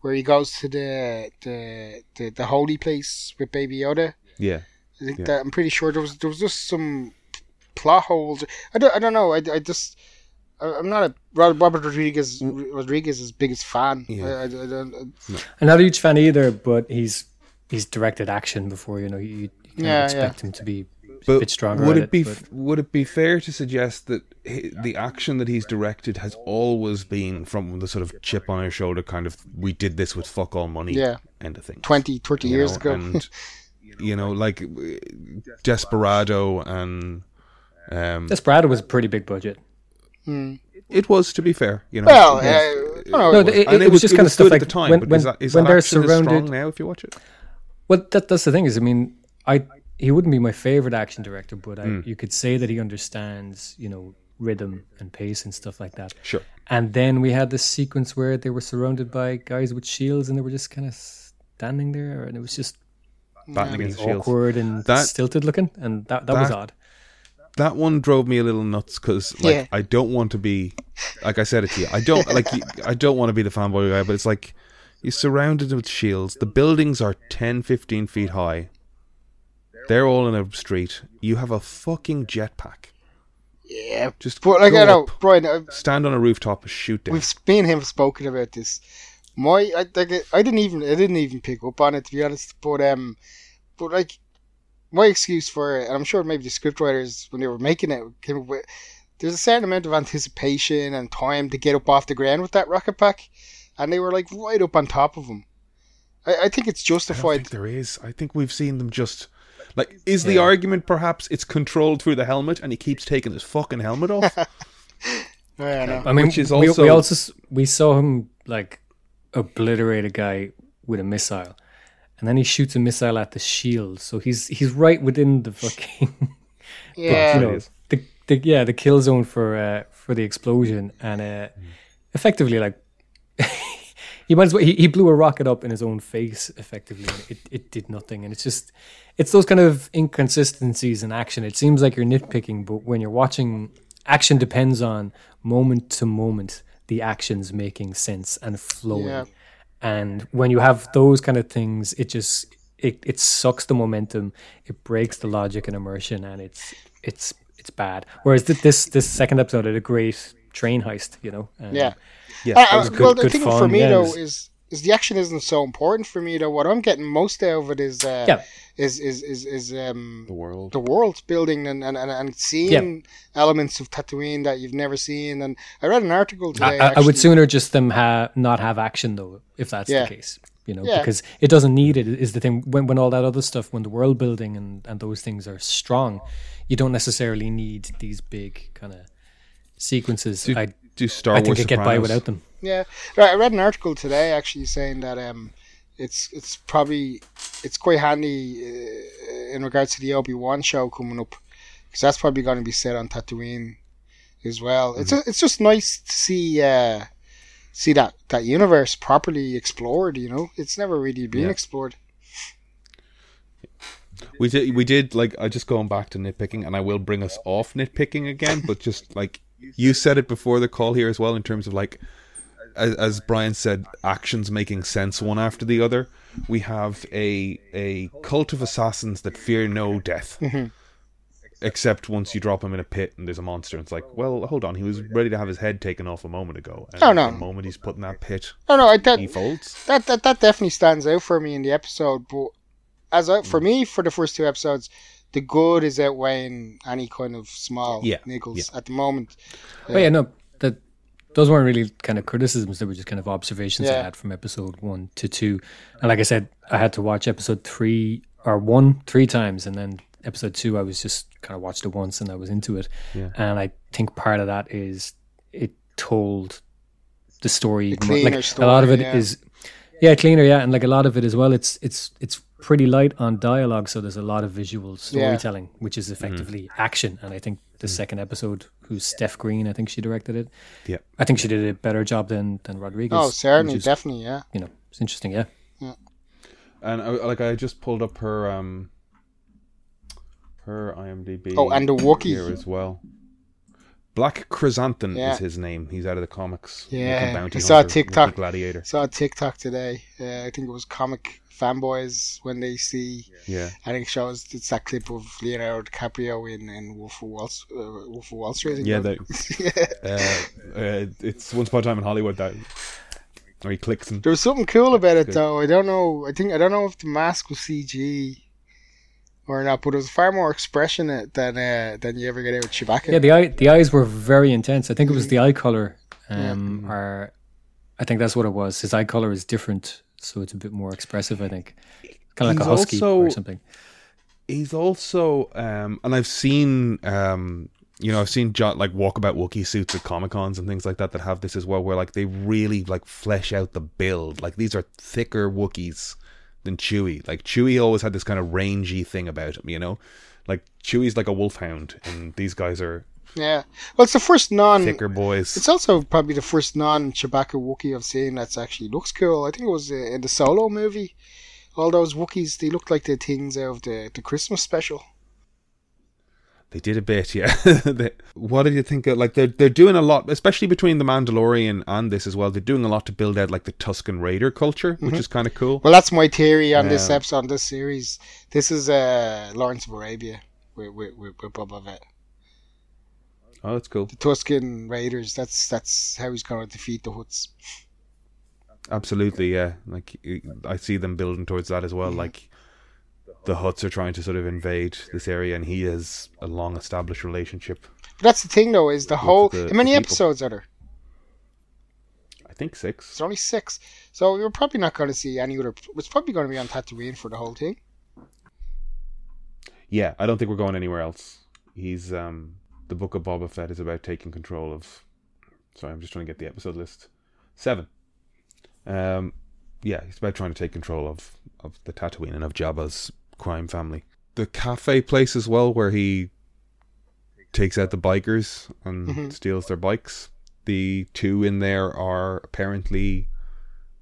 where he goes to the the the, the holy place with Baby Yoda. Yeah, I think yeah. that I'm pretty sure there was there was just some plot holes. I don't, I don't know. I, I just I'm not a Robert Rodriguez Rodriguez Rodriguez's biggest fan. Yeah. I, I, I don't, no. I'm not a huge fan either, but he's he's directed action before. You know, you, you yeah, expect yeah. him to be but a bit stronger. Would it, it be but... would it be fair to suggest that the action that he's directed has always been from the sort of chip on his shoulder, kind of we did this with fuck all money, yeah, end of thing, 20, 30 years know? ago, and you know, like Desperado and um, Desperado was a pretty big budget. Hmm. It was, to be fair. You know, well, uh, no, it, it, it, was just kind of stuff like the time. When, when, is that, is when they're surrounded now, if you watch it. Well, that, that's the thing. Is I mean, I he wouldn't be my favorite action director, but I, mm. you could say that he understands, you know, rhythm and pace and stuff like that. Sure. And then we had this sequence where they were surrounded by guys with shields, and they were just kind of standing there, and it was just really awkward and that, stilted looking, and that that, that was odd that one drove me a little nuts because like yeah. I don't want to be like I said it to you. I don't like I don't want to be the fanboy guy, but it's like you're surrounded with shields. The buildings are 10, 15 feet high. They're all in a street. You have a fucking jetpack. Yeah, just but like I know, Brian. Uh, stand on a rooftop and shoot them. We've me and him have spoken about this. My, I, like, I didn't even, I didn't even pick up on it to be honest. But um, but like my excuse for it, and I'm sure maybe the scriptwriters when they were making it came up with there's a certain amount of anticipation and time to get up off the ground with that rocket pack, and they were like right up on top of him, I, I think it's I don't justified. think there is. I think we've seen them just like. Is the argument perhaps it's controlled through the helmet and he keeps taking his fucking helmet off? Yeah, I know. I mean, Which is we, also- we also we saw him like obliterate a guy with a missile, and then he shoots a missile at the shield. So he's he's right within the fucking Yeah, you know the, the yeah the kill zone for uh, for the explosion, and uh, effectively like he might as well he, he blew a rocket up in his own face effectively. And it it did nothing, and it's just it's those kind of inconsistencies in action. It seems like you're nitpicking, but when you're watching, action depends on moment to moment the actions making sense and flowing. Yeah. And when you have those kind of things, it just it, it sucks the momentum, it breaks the logic and immersion, and it's it's it's bad. Whereas th- this this second episode had a great train heist, you know. Um, yeah. Yeah, I- that was good- well, the thing for me yeah, though was- is is the action isn't so important for me though. What I'm getting most out of it is uh, Yeah. is is is is um the world. the world building and, and, and, and seeing elements of Tatooine that you've never seen. And I read an article I, today. I- I actually- would sooner just them ha- not have action though, if that's Yeah. the case. You know, Yeah. because it doesn't need it. Is the thing when when all that other stuff, when the world building and and those things are strong, you don't necessarily need these big kind of sequences. Do, I do Star I Wars think it get by without them. Yeah, Right, I read an article today actually saying that um, it's it's probably it's quite handy uh, in regards to the Obi Wan show coming up because that's probably going to be set on Tatooine as well. It's Mm-hmm. it's just nice to see uh, see that that universe properly explored. You know, it's never really been Yeah. explored. We did. We did. Like I just going back to nitpicking, and I will bring us off nitpicking again. But just like you said it before the call here as well, in terms of like, as, as Brian said, actions making sense one after the other. We have a a cult of assassins that fear no death, mm-hmm. except once you drop him in a pit and there's a monster. It's like, well, hold on, he was ready to have his head taken off a moment ago. And Oh, no. The moment he's put in that pit, oh no, I, that, he folds. that that that definitely stands out for me in the episode. But as I, for mm. me, for the first two episodes, the good is outweighing any kind of small Yeah, niggles at the moment. But yeah, no, that those weren't really kind of criticisms. They were just kind of observations I had from episode one to two. And like I said, I had to watch episode three or one three times, and then episode two, I was just kind of watched it once and I was into it. Yeah. And I think part of that is it told the story. The more- cleaner like a lot of it story, is, yeah, cleaner, yeah, and like a lot of it as well. It's it's it's pretty light on dialogue, so there's a lot of visual storytelling, which is effectively action. And I think the second episode, who's Steph Green, I think she directed it. Yeah. I think she did a better job than than Rodriguez. Oh, certainly, is, definitely, yeah. you know, it's interesting. Yeah, And I, like I just pulled up her um her IMDb. Oh, and the Wookiee. here as well. Black Chrysanthemum Yeah. is his name. He's out of the comics. Yeah, I saw a TikTok. gladiator. Saw a TikTok today. Uh, I think it was comic fanboys when they see. Yeah, I think it shows it's that clip of Leonardo DiCaprio in, in Wolf of Wall, uh, Wolf of Wall Street. Yeah. it The, uh, uh, it's Once Upon a Time in Hollywood that where he clicks and There was something cool about it Good. though. I don't know. I think I don't know if the mask was CG or not, but there was far more expression in it than uh, than you ever get out with Chewbacca. yeah. The eye the eyes were very intense. I think it was the eye color, um, or I think that's what it was. His eye color is different, so it's a bit more expressive. I think, kind of like a husky also- or something. he's also um and I've seen um you know I've seen jo- like walkabout Wookiee suits at Comic Cons and things like that that have this as well where like they really like flesh out the build like these are thicker Wookiees than Chewie like Chewie always had this kind of rangy thing about him you know like Chewie's like a wolfhound and these guys are Yeah. Well, it's the first non. thicker boys It's also probably the first non Chewbacca Wookiee I've seen that's actually looks cool. I think it was uh, in the Solo movie. All those Wookiees, they look like the things out of the, the Christmas special. They did a bit, yeah. They- what did you think? Of, like they're they're doing a lot, especially between the Mandalorian and this as well. They're doing a lot to build out like the Tusken Raider culture, which is kind of cool. Well, that's my theory on this episode, on this series. This is uh, Lawrence of Arabia with, with, with, with Boba Fett. Oh, that's cool. The Tusken Raiders, that's that's how he's going to defeat the Hutts. Absolutely, yeah. Like I see them building towards that as well. Like the Hutts are trying to sort of invade this area, and he has a long established relationship. But that's the thing, though, is the whole. the- how many episodes are there? I think six. It's only six, so we're probably not going to see any other. It's probably going to be on Tatooine for the whole thing. Yeah, I don't think we're going anywhere else. He's um the book of Boba Fett is about taking control of. Sorry, I'm just trying to get the episode list. Seven. Um, yeah, he's about trying to take control of of the Tatooine and of Jabba's crime family. The cafe place as well, where he takes out the bikers and Mhm. steals their bikes. The two in there are apparently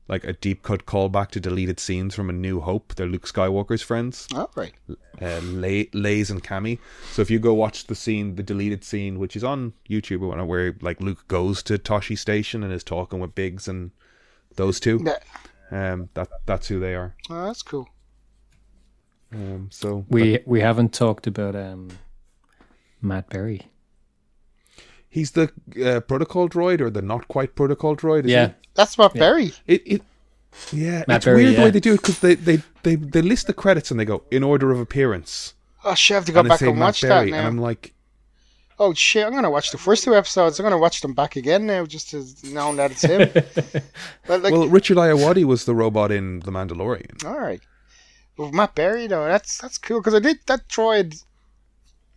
like a deep cut callback to deleted scenes from A New Hope. They're Luke Skywalker's friends Oh, right. uh, Lay, Laze and Camie. So if you go watch the scene, the deleted scene, which is on YouTube, or whatnot, where like Luke goes to Tosche Station and is talking with Biggs and those two, Yeah. um, that that's who they are. Oh, that's cool. Um, so We we haven't talked about um, Matt Berry. he's the uh, protocol droid or the not quite protocol droid. Is Yeah, That's Matt Yeah. Berry. it it. Yeah, Matt it's Berry, weird the way they do it because they, they, they, they list the credits and they go in order of appearance. Oh shit! I have to go and back and Matt watch Berry, that and. I'm like, Oh shit! I'm gonna watch the first two episodes. I'm gonna watch them back again now, just to know that it's him. but like, well, Richard Ayoade was the robot in The Mandalorian. all right. Well, Matt Berry though, that's that's cool because I did that droid.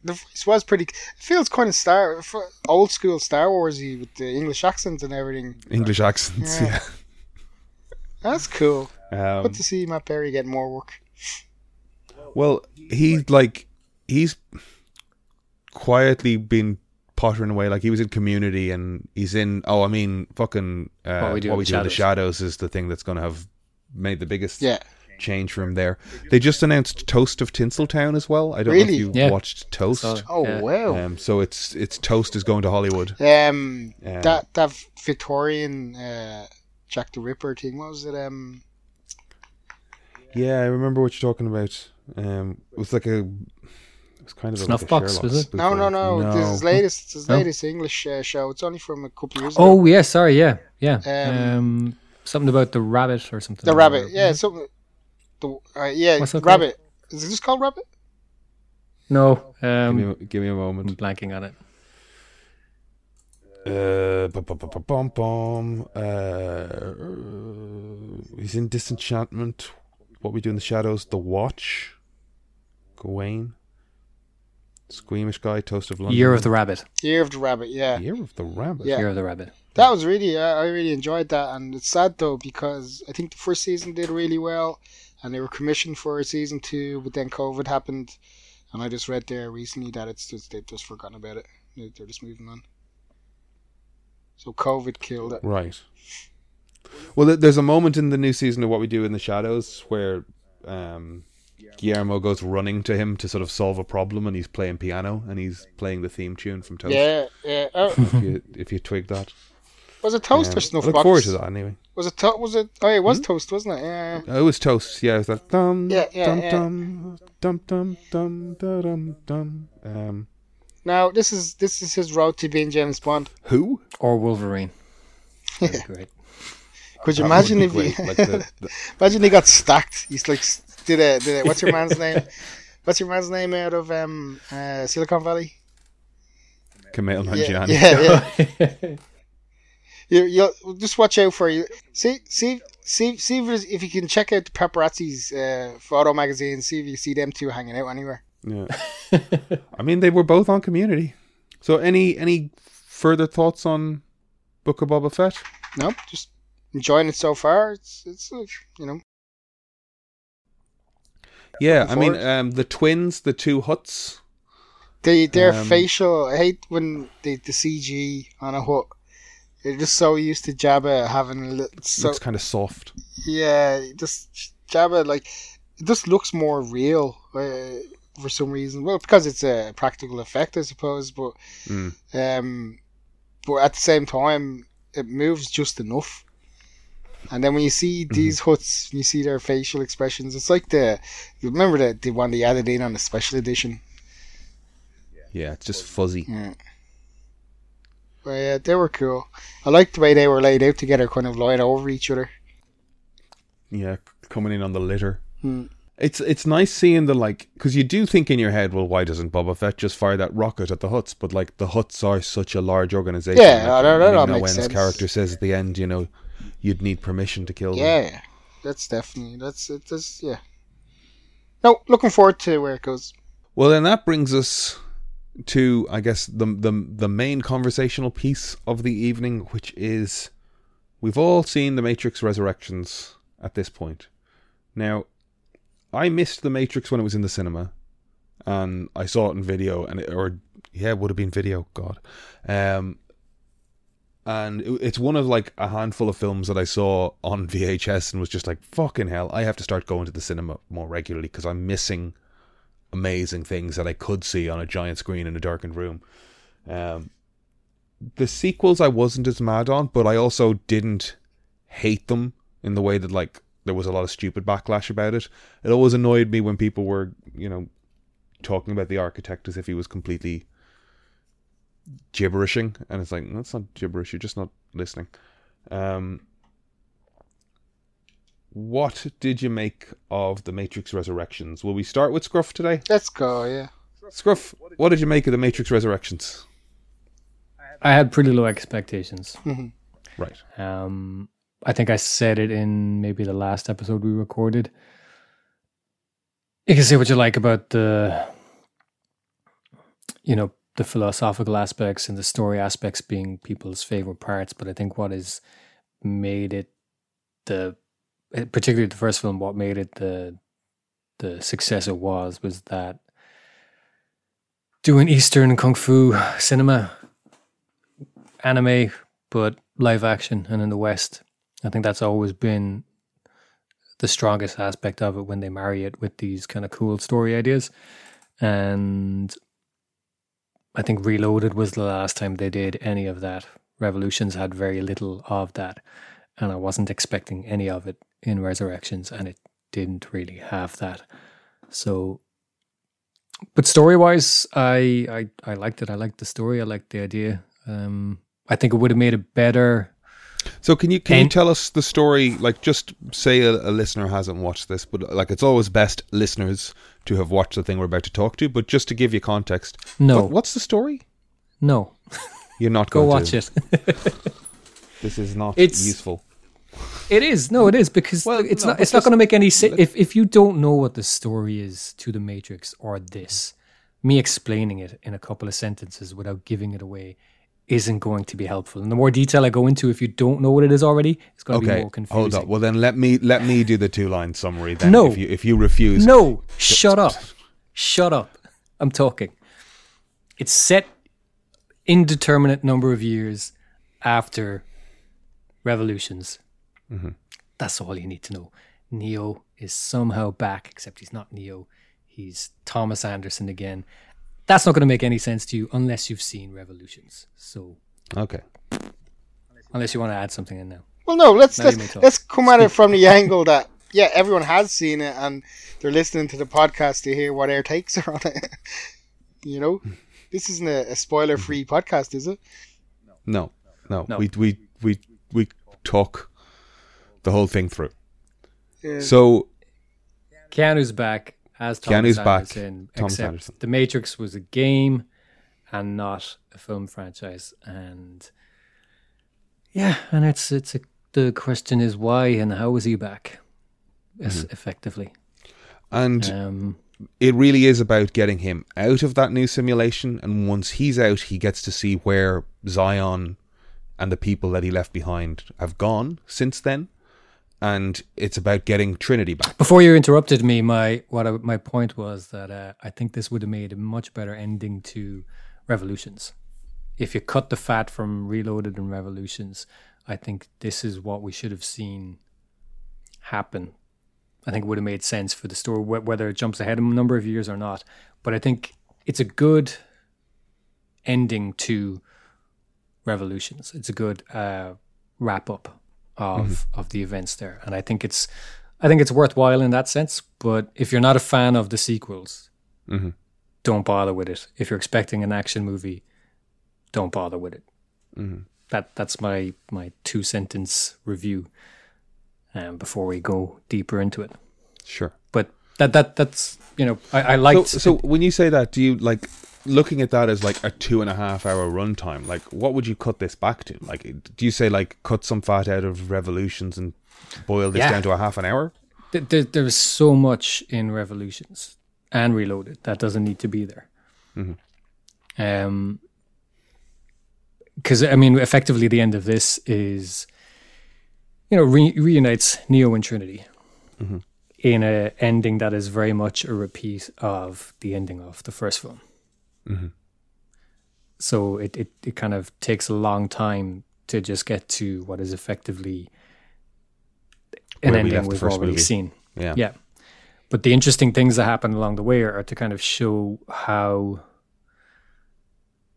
The voice was pretty. It feels kind of star old school Star Warsy with the English accents and everything. English accents, Yeah. yeah. That's cool. Um, Good to see Matt Berry get more work. Well, he's like he's quietly been pottering away. Like he was in Community, and he's in. Oh, I mean, fucking uh, What We Do what in we the do in the Shadows. shadows is the thing that's going to have made the biggest Yeah. Change for him there. They just announced Toast of Tinseltown as well. I don't know if you Yeah. watched Toast. So- Oh Yeah. wow. Um, so it's it's Toast is going to Hollywood. Um, Um, that that Victorian uh, Jack the Ripper thing. What was it? Um, Yeah, I remember what you're talking about. Um, it was like a. It was kind of Snuff like a box, Sherlock was it? spoof no, no, no, This is his latest. His No? latest English uh, show. It's only from a couple of years ago. Oh yeah, sorry, yeah, yeah. Um, Um, something about the rabbit or something. The rabbit, yeah, something. The uh, yeah, What's that called? rabbit. Is it just called rabbit? No, Give um, me, a- give me a I'm moment. blanking on it. Uh, bum, bum, bum, bum, bum, bum. Uh, he's in Disenchantment. What we do in the shadows. The Watch. Gawain. Squeamish guy. Toast of London. Year of the Rabbit. Year of the Rabbit. Yeah, Year of the Rabbit. Yeah. Year of the Rabbit. that was really. Uh, I really enjoyed that, and it's sad though because I think the first season did really well, and they were commissioned for a season two, but then COVID happened, and I just read there recently that it's just they've just forgotten about it. They- They're just moving on. So COVID killed it. Right. Well, there's a moment in the new season of What We Do in the Shadows where um, Guillermo goes running to him to sort of solve a problem, and he's playing piano, and he's playing the theme tune from Toast. Yeah, yeah. Oh, If you, if you twig that. Was it toast Um, or snuff I look box? forward to that anyway. Was it to- was it? Oh, it was toast, wasn't it? Yeah. Oh, it was toast. Yeah, it was that dum Yeah, yeah, dum yeah. dum dum dum dum dum dum dum. Um, Now this is this is his road to being James Bond. who? Or Wolverine. That'd great. Could you That imagine if great. he like the, the, imagine he got stacked? He's like did a did a, what's your man's name? What's your man's name out of um uh, Silicon Valley? Kumail Yeah, yeah, yeah. You you just watch out for you. See see see see if, if you can check out the paparazzi's uh, photo magazine. See if you see them two hanging out anywhere. Yeah. I mean, they were both on Community. So, any any further thoughts on Book of Boba Fett? Nope, just enjoying it so far. It's it's uh, you know Yeah, I mean, um, the twins, the two Hutts. They their Um, facial. I hate when the the CG on a Hutt. You're just so used to Jabba having a little. So looks kind of soft. yeah, just Jabba like it just looks more real uh, for some reason. Well, because it's a practical effect, I suppose. But Mm. um, but at the same time, it moves just enough. And then when you see Mm-hmm. these Hutts, you see their facial expressions. It's like the you remember the the one they added in on the special edition. Yeah, it's just fuzzy. Yeah. But yeah, they were cool. I liked the way they were laid out together, kind of lying over each other. Yeah, coming in on the litter. Hmm. It's it's nice seeing the like because you do think in your head, well, why doesn't Boba Fett just fire that rocket at the Hutts? But like the Hutts are such a large organization. Yeah, like, that- that all Ming-Na makes sense. character says at the end, you know, you'd need permission to kill them. Yeah, that's definitely that's it. That's yeah. No, looking forward to where it goes. Well, then that brings us to, I guess, the the the main conversational piece of the evening, which is we've all seen the Matrix Resurrections at this point. Now, I missed the Matrix when it was in the cinema, and I saw it in video, and it, or yeah, it would have been video. God, um, and it, it's one of like a handful of films that I saw on VHS and was just like, fucking hell, I have to start going to the cinema more regularly because I'm missing amazing things that I could see on a giant screen in a darkened room. Um, the sequels I wasn't as mad on, but I also didn't hate them in the way that like there was a lot of stupid backlash about it. It always annoyed me when people were, you know, talking about the architect as if he was completely gibberishing, and it's like that's not gibberish. You're just not listening. Um, what did you make of the Matrix Resurrections? Will we start with Scruff today? Let's go. Yeah. Scruff, what did you make of the Matrix Resurrections? I had pretty low expectations. Mhm. Right. Um, I think I said it in maybe the last episode we recorded. You can say what you like about the, you know, the philosophical aspects and the story aspects being people's favorite parts, but I think what has made it the, particularly the first film, what made it the, the success it was was that doing Eastern kung fu cinema, anime, but live action and in the West. I think that's always been the strongest aspect of it when they marry it with these kind of cool story ideas. And I think Reloaded was the last time they did any of that. Revolutions had very little of that. And I wasn't expecting any of it in Resurrections, and it didn't really have that. So but story wise, I, I I liked it. I liked the story. I liked the idea. Um, I think it would have made it better. So can you can you tell us the story? Like, just say a, a listener hasn't watched this, but like it's always best listeners to have watched the thing we're about to talk to. But just to give you context, No, what, what's the story? no, You're not go watch to. it. This is not It's- useful. It is no, it is because Well, it's no, not. It's not going to make any sense if if you don't know what the story is to the Matrix or this. Me explaining it in a couple of sentences without giving it away isn't going to be helpful. And the more detail I go into, if you don't know what it is already, it's going to be more confusing. hold up. Well, then let me let me do the two line summary. Then, No. if you if you refuse, No, shut up. Shut up. I'm talking. It's set indeterminate number of years after revolutions. Mm-hmm. That's all you need to know. Neo is somehow back, except he's not Neo. He's Thomas Anderson again. That's not going to make any sense to you unless you've seen Revolutions. So, Okay. unless you want to add something in now. Well, no. Let's Now let's, let's come at it from the angle that yeah, everyone has seen it and they're listening to the podcast to hear what our takes are on it. you know, this isn't a, a spoiler-free podcast, is it? No, no, No. We we we we talk the whole thing through. Yeah. So Keanu's back as Thomas Keanu's back, Anderson, Thomas except Anderson. The Matrix was a game and not a film franchise. And yeah, and it's it's a, the question is why and how is he back? Yes, Mm-hmm. effectively. and Um, it really is about getting him out of that new simulation and once he's out he gets to see where Zion and the people that he left behind have gone since then and it's about getting Trinity back. before you interrupted me, my what I, my point was that uh, I think this would have made a much better ending to Revolutions. If you cut the fat from Reloaded and Revolutions, I think this is what we should have seen happen. I think it would have made sense for the story, whether it jumps ahead a number of years or not. But I think it's a good ending to Revolutions. It's a good uh, wrap up of of the events there, and I think it's I think it's worthwhile in that sense. But if you're not a fan of the sequels, Mhm. don't bother with it. If you're expecting an action movie, don't bother with it. Mhm. That that's my my two sentence review. Um, before we go deeper into it, Sure. but that that that's you know I, I liked So, so when you say that, do you like looking at that as like a two and a half hour runtime, like what would you cut this back to? Like, do you say like cut some fat out of Revolutions and boil this Yeah. down to a half an hour? Th- there, there's so much in Revolutions and Reloaded that doesn't need to be there. Um, because I mean, effectively, the end of this is, you know, re- reunites Neo and Trinity in a ending that is very much a repeat of the ending of the first film. Mm-hmm. So it, it it kind of takes a long time to just get to what is effectively an Where ending left we've already movie. seen. Yeah. Yeah. But the interesting things that happen along the way are, are to kind of show how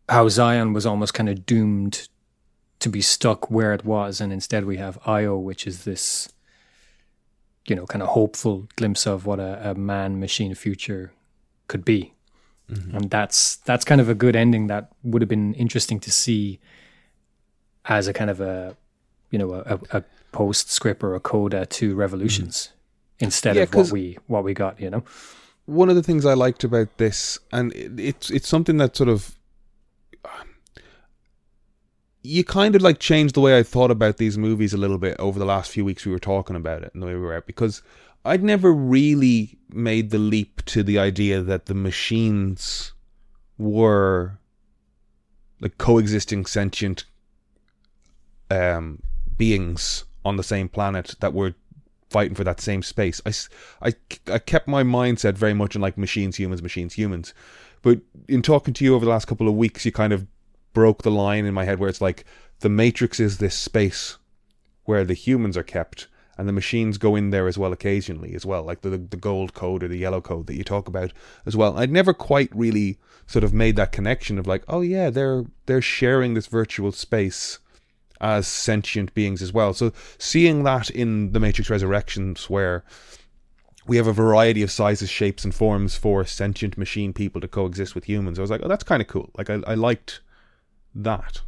how Zion was almost kind of doomed to be stuck where it was, and instead we have Io, which is this, you know, kind of hopeful glimpse of what a, a man machine future could be. Mm-hmm. And that's that's kind of a good ending that would have been interesting to see as a kind of a you know a, a postscript or a coda to Revolutions mm-hmm. instead Yeah, of what we what we got. You know, one of the things I liked about this, and it, it's it's something that sort of um, you kind of like changed the way I thought about these movies a little bit over the last few weeks. We were talking about it and the way we were out because I'd never really made the leap to the idea that the machines were like coexisting sentient um, beings on the same planet that were fighting for that same space. I, I, I kept my mindset very much in like machines, humans, machines, humans. But in talking to you over the last couple of weeks, you kind of broke the line in my head where it's like the Matrix is this space where the humans are kept and the machines go in there as well occasionally as well like the the gold code or the yellow code that you talk about as well. I'd never quite really sort of made that connection of like oh yeah they're they're sharing this virtual space as sentient beings as well. So seeing that in the matrix resurrections where we have a variety of sizes shapes and forms for sentient machine people to coexist with humans i was like oh that's kind of cool. Like i, I liked that.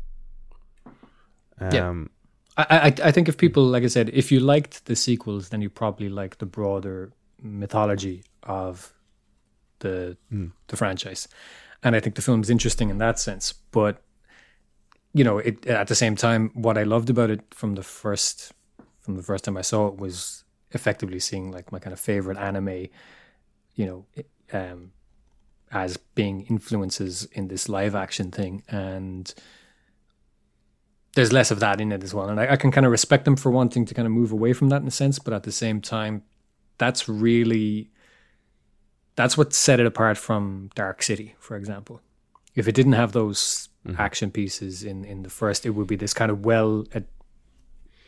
Yeah. Um, I, I I think if people like I said, if you liked the sequels, then you probably like the broader mythology of the the franchise, and I think the film's interesting in that sense. But you know, it at the same time, what I loved about it from the first from the first time I saw it was effectively seeing like my kind of favorite anime, you know, um, as being influences in this live action thing and there's less of that in it as well. And I, I can kind of respect them for wanting to kind of move away from that in a sense, but at the same time, that's really that's what set it apart from Dark City, for example. If it didn't have those action pieces in in the first, it would be this kind of well uh,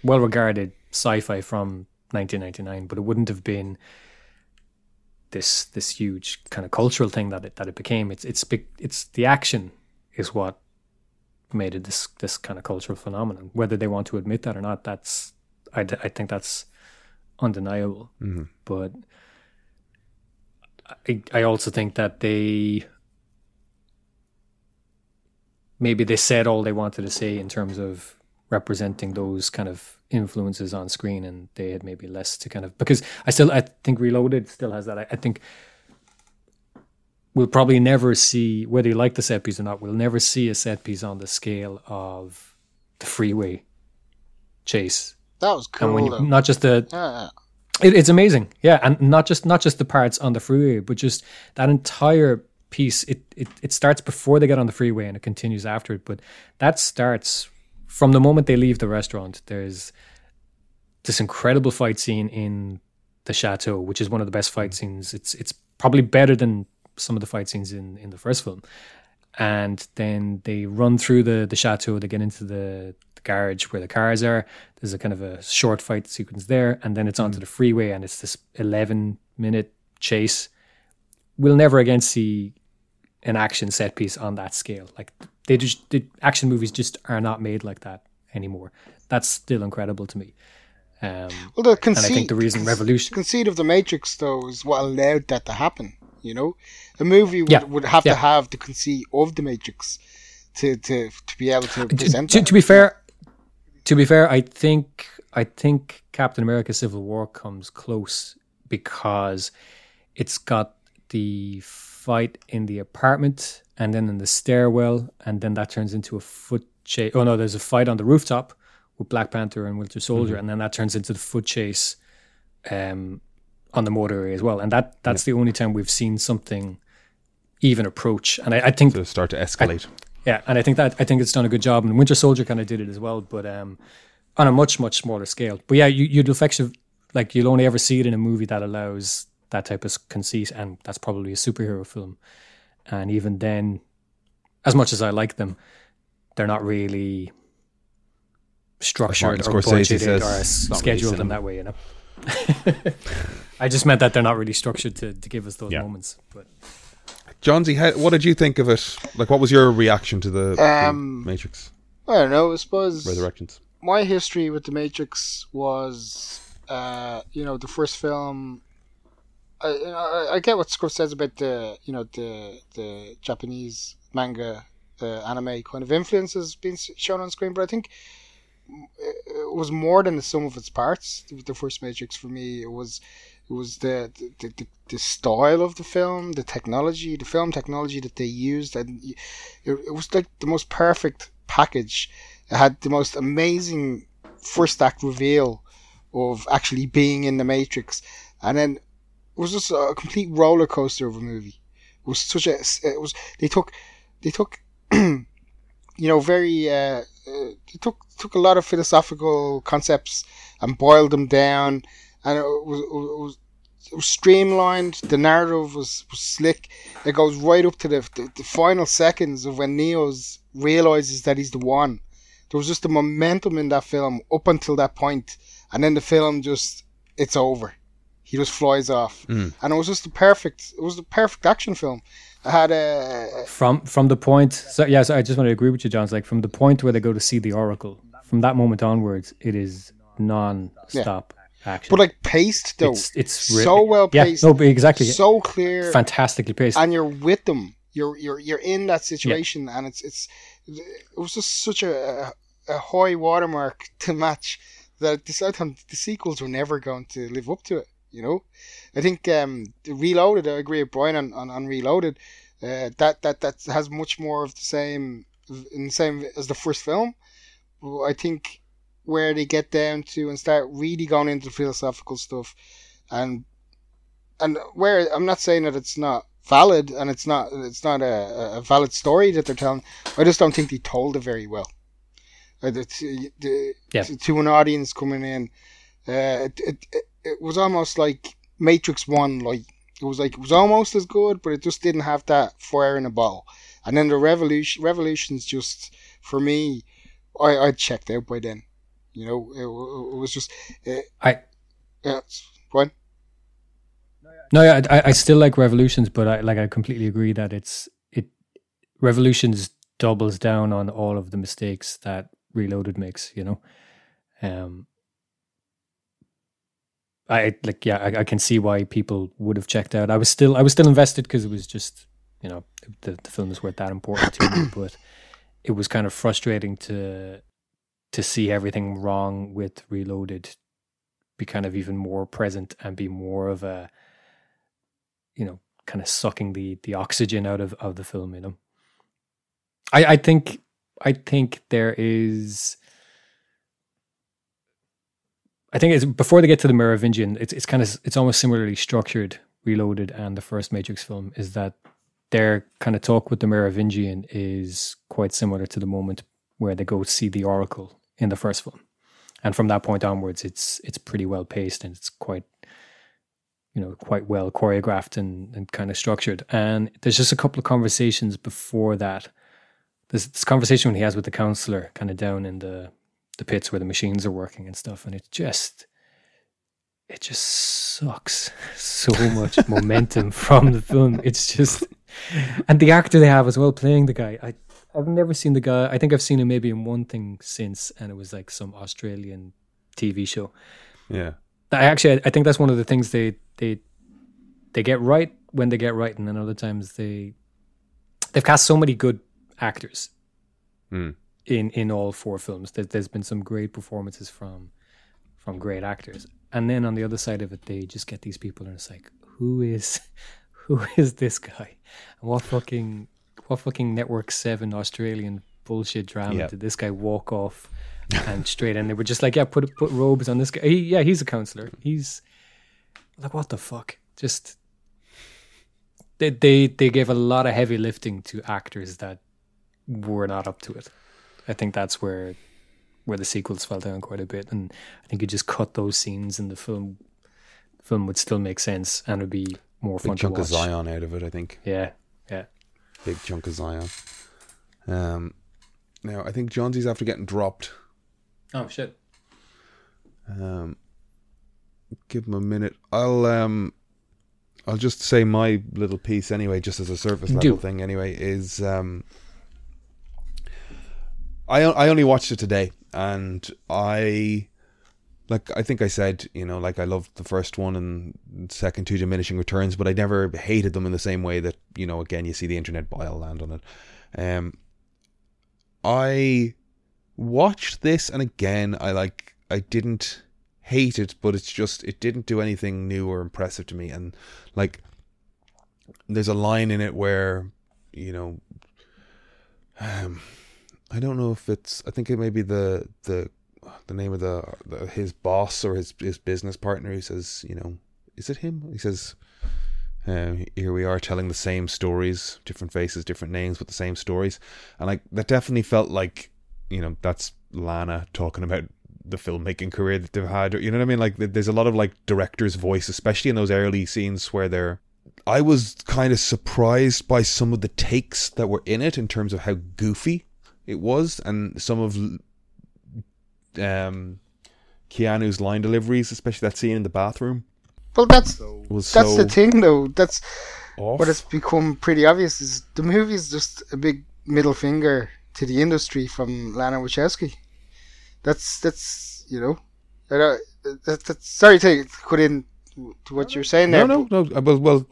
well regarded sci-fi from 1999, but it wouldn't have been this this huge kind of cultural thing that it that it became. It's it's big, it's the action is what made it this this kind of cultural phenomenon. Whether they want to admit that or not, that's I, d- I think that's undeniable. Mm-hmm. But I I also think that they maybe they said all they wanted to say in terms of representing those kind of influences on screen, and they had maybe less to kind of because I still I think Reloaded still has that. I, I think we'll probably never see whether you like the set piece or not. We'll never see a set piece on the scale of the freeway chase, That was and when cool. you, though. not just the Yeah. it, it's amazing, yeah, and not just not just the parts on the freeway, but just that entire piece. It, it it starts before they get on the freeway and it continues after it. But that starts from the moment they leave the restaurant. There's this incredible fight scene in the chateau, which is one of the best fight mm. scenes. It's it's probably better than some of the fight scenes in in the first film. And then they run through the the chateau. They get into the, the garage where the cars are. There's a kind of a short fight sequence there, and then it's onto the freeway, and it's this 11 minute chase. We'll never again see an action set piece on that scale. Like they just the action movies just are not made like that anymore. That's still incredible to me. Um, Well, the and I think the reason Revolution. conceit of the Matrix, though, is what allowed that to happen. You know, a movie would, Yeah, would have yeah. to have the conceit of the Matrix to to to be able to present to, that. to be fair, to be fair, I think I think Captain America: Civil War comes close because it's got the fight in the apartment and then in the stairwell, and then that turns into a foot chase. Oh no, there's a fight on the rooftop with Black Panther and Winter Soldier, Mm-hmm. and then that turns into the foot chase um, on the motorway as well. And that that's the only time we've seen something even approach. And I, I think To start to escalate. yeah, and I think that I think it's done a good job, and Winter Soldier kind of did it as well, but um, on a much much smaller scale. But yeah, you, you'd affect like you'll only ever see it in a movie that allows that type of conceit, and that's probably a superhero film. And even then, as much as I like them, they're not really structured or budgeted says, or not really scheduled in that way. You know. I just meant that they're not really structured to, to give us those Yeah. moments. But Johnsy, how, what did you think of it? Like, what was your reaction to the, the Um, Matrix I don't know. I suppose Resurrections? my history with the Matrix was, uh, you know, the first film. I, I I get what Scruff says about the you know the the Japanese manga, the anime kind of influences being s- shown on screen, but I think it was more than the sum of its parts. The, the first Matrix for me, it was it was the the, the the style of the film, the technology, the film technology that they used, and it, it was like the most perfect package. It had the most amazing first act reveal of actually being in the Matrix, and then it was just a complete roller coaster of a movie. It was such a it was they took they took you know very uh, uh, took took a lot of philosophical concepts and boiled them down, and it was it was, it was streamlined. The narrative was, was slick. It goes right up to the, the the final seconds of when Neo's realizes that he's the one. There was just a momentum in that film up until that point, and then the film just it's over. He just flies off, Mm. and it was just the perfect. It was the perfect action film. I had a from from the point so yeah so i just want to agree with you john. It's like from the point where they go to see the oracle from that moment onwards it is non-stop action. But like paced though, it's it's so well yeah paced, no exactly. So clear, fantastically paced. And you're with them. You're you're you're in that situation, and it's it's it was just such a a high watermark to match that I decided the sequels were never going to live up to it. You know, I think um, Reloaded. I agree with Brian on on, on Reloaded. Uh, that that that has much more of the same in the same as the first film. I think where they get down to and start really going into philosophical stuff, and and where I'm not saying that it's not valid and it's not it's not a, a valid story that they're telling. I just don't think they told it very well. Uh, the- to, the- Yeah. to, to an audience coming in, uh, it, it, it, it was almost like Matrix One. Like it was like it was almost as good, but it just didn't have that fire in a bottle. And then the revolution, revolutions, just for me, I I checked out by then. You know, it, it was just uh, i yeah. it's- What? no yeah, I, I still like revolutions but i like i completely agree that it's it revolutions doubles down on all of the mistakes that reloaded makes you know um I like yeah I, I can see why people would have checked out. I was still I was still invested because it was just you know the the film is worth that important to me, but it was kind of frustrating to to see everything wrong with Reloaded be kind of even more present and be more of a you know kind of sucking the the oxygen out of of the film. You know, I I think I think there is. I think it's before they get to the Merovingian, it's it's kind of it's almost similarly structured. Reloaded and the first Matrix film is that their kind of talk with the Merovingian is quite similar to the moment where they go see the Oracle in the first film, and from that point onwards, it's it's pretty well paced and it's quite you know quite well choreographed and, and kind of structured. And there's just a couple of conversations before that. There's this conversation he has with the counselor, kind of down in the the pits where the machines are working and stuff, and it just it just sucks so much momentum from the film. It's just and the actor they have as well playing the guy. I I've never seen the guy. I think I've seen him maybe in one thing since, and it was like some Australian TV show. Yeah. I actually I think that's one of the things they they they get right when they get right, and then other times they they've cast so many good actors Hmm. In in all four films. There, there's been some great performances from from great actors, and then on the other side of it, they just get these people, and it's like, who is who is this guy? And what fucking what fucking Network Seven Australian bullshit drama Yeah. did this guy walk off and straight? And they were just like, yeah, put put robes on this guy. He, yeah, he's a counselor. He's like, what the fuck? Just they they they gave a lot of heavy lifting to actors that were not up to it. I think that's where where the sequels fell down quite a bit, and I think you just cut those scenes in the film. Film would still make sense and it would be more fun Big to chunk of Zion out of it, I think. Yeah, yeah. Big chunk of Zion. Um, now I think Johnsie's after getting dropped. Oh shit. Um, give him a minute. I'll um, I'll just say my little piece anyway, just as a surface level Do. thing. Anyway, is um, I I only watched it today, and I like I think I said you know like I loved the first one and second two diminishing returns, but I never hated them in the same way that you know again you see the internet bile land on it. Um, I watched this and again I like I didn't hate it, but it's just it didn't do anything new or impressive to me. And like there's a line in it where, you know um I don't know if it's I think it may be the the the name of the, the his boss or his his business partner he says, you know, is it him? He says uh, here we are telling the same stories, different faces, different names, but the same stories. And like that definitely felt like, you know, that's Lana talking about the filmmaking career that they've had. You know what I mean? Like there's a lot of like director's voice, especially in those early scenes where they're. I was kind of surprised by some of the takes that were in it in terms of how goofy it was, and some of um, Keanu's line deliveries, especially that scene in the bathroom, Well, that's was that's so the thing, though. That's off. what has become pretty obvious is the movie is just a big middle finger to the industry from Lana Wachowski. That's that's you know, I don't, that, that's sorry to cut in to what you're saying there. no, there. no, no. uh, Well, well,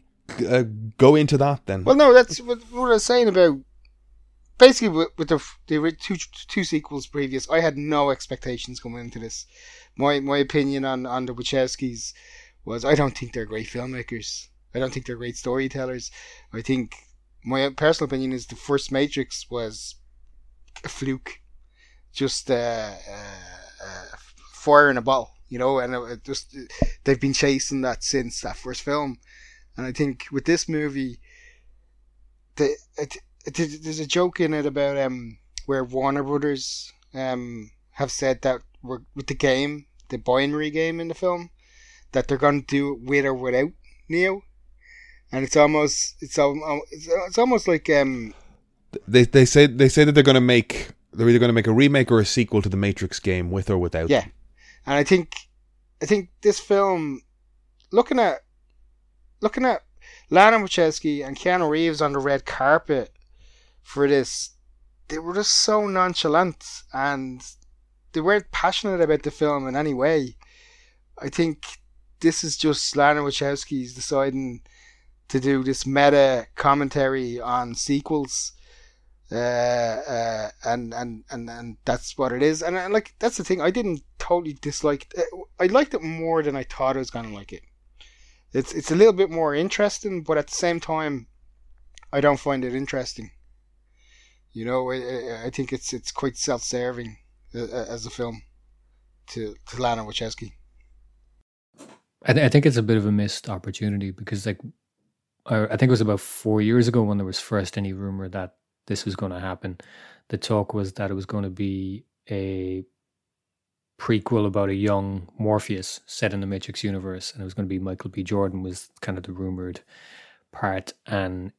uh, go into that then. Well, no, that's what, what I was saying about. Basically, with, the the two two sequels previous, I had no expectations coming into this. My my opinion on on the Wachowskis was I don't think they're great filmmakers. I don't think they're great storytellers. I think my personal opinion is the first Matrix was a fluke, just uh, uh, uh, fire in a bottle, you know. And it, just they've been chasing that since that first film. And I think with this movie, the it, there's a joke in it about um where Warner Brothers um have said that with the game, the binary game in the film, that they're going to do it with or without Neo, and it's almost it's al- it's, it's almost like um they they say they say that they're going to make they're either going to make a remake or a sequel to the Matrix game with or without. Yeah. And I think I think this film looking at looking at Lana Wachowski and Keanu Reeves on the red carpet for this, they were just so nonchalant and they weren't passionate about the film in any way. I think this is just Lana Wachowski's deciding to do this meta commentary on sequels uh, uh, and, and and and that's what it is. And, and like that's the thing. I didn't totally dislike. It. I liked it more than I thought I was gonna like it. It's it's a little bit more interesting, but at the same time, I don't find it interesting. You know, I, I- think it's it's quite self-serving uh, uh, as a film to to Lana Wachowski. I, th- I think it's a bit of a missed opportunity because, like, I, I think it was about four years ago when there was first any rumor that this was going to happen. The talk was that it was going to be a prequel about a young Morpheus set in the Matrix universe, and it was going to be Michael B. Jordan was kind of the rumored part, and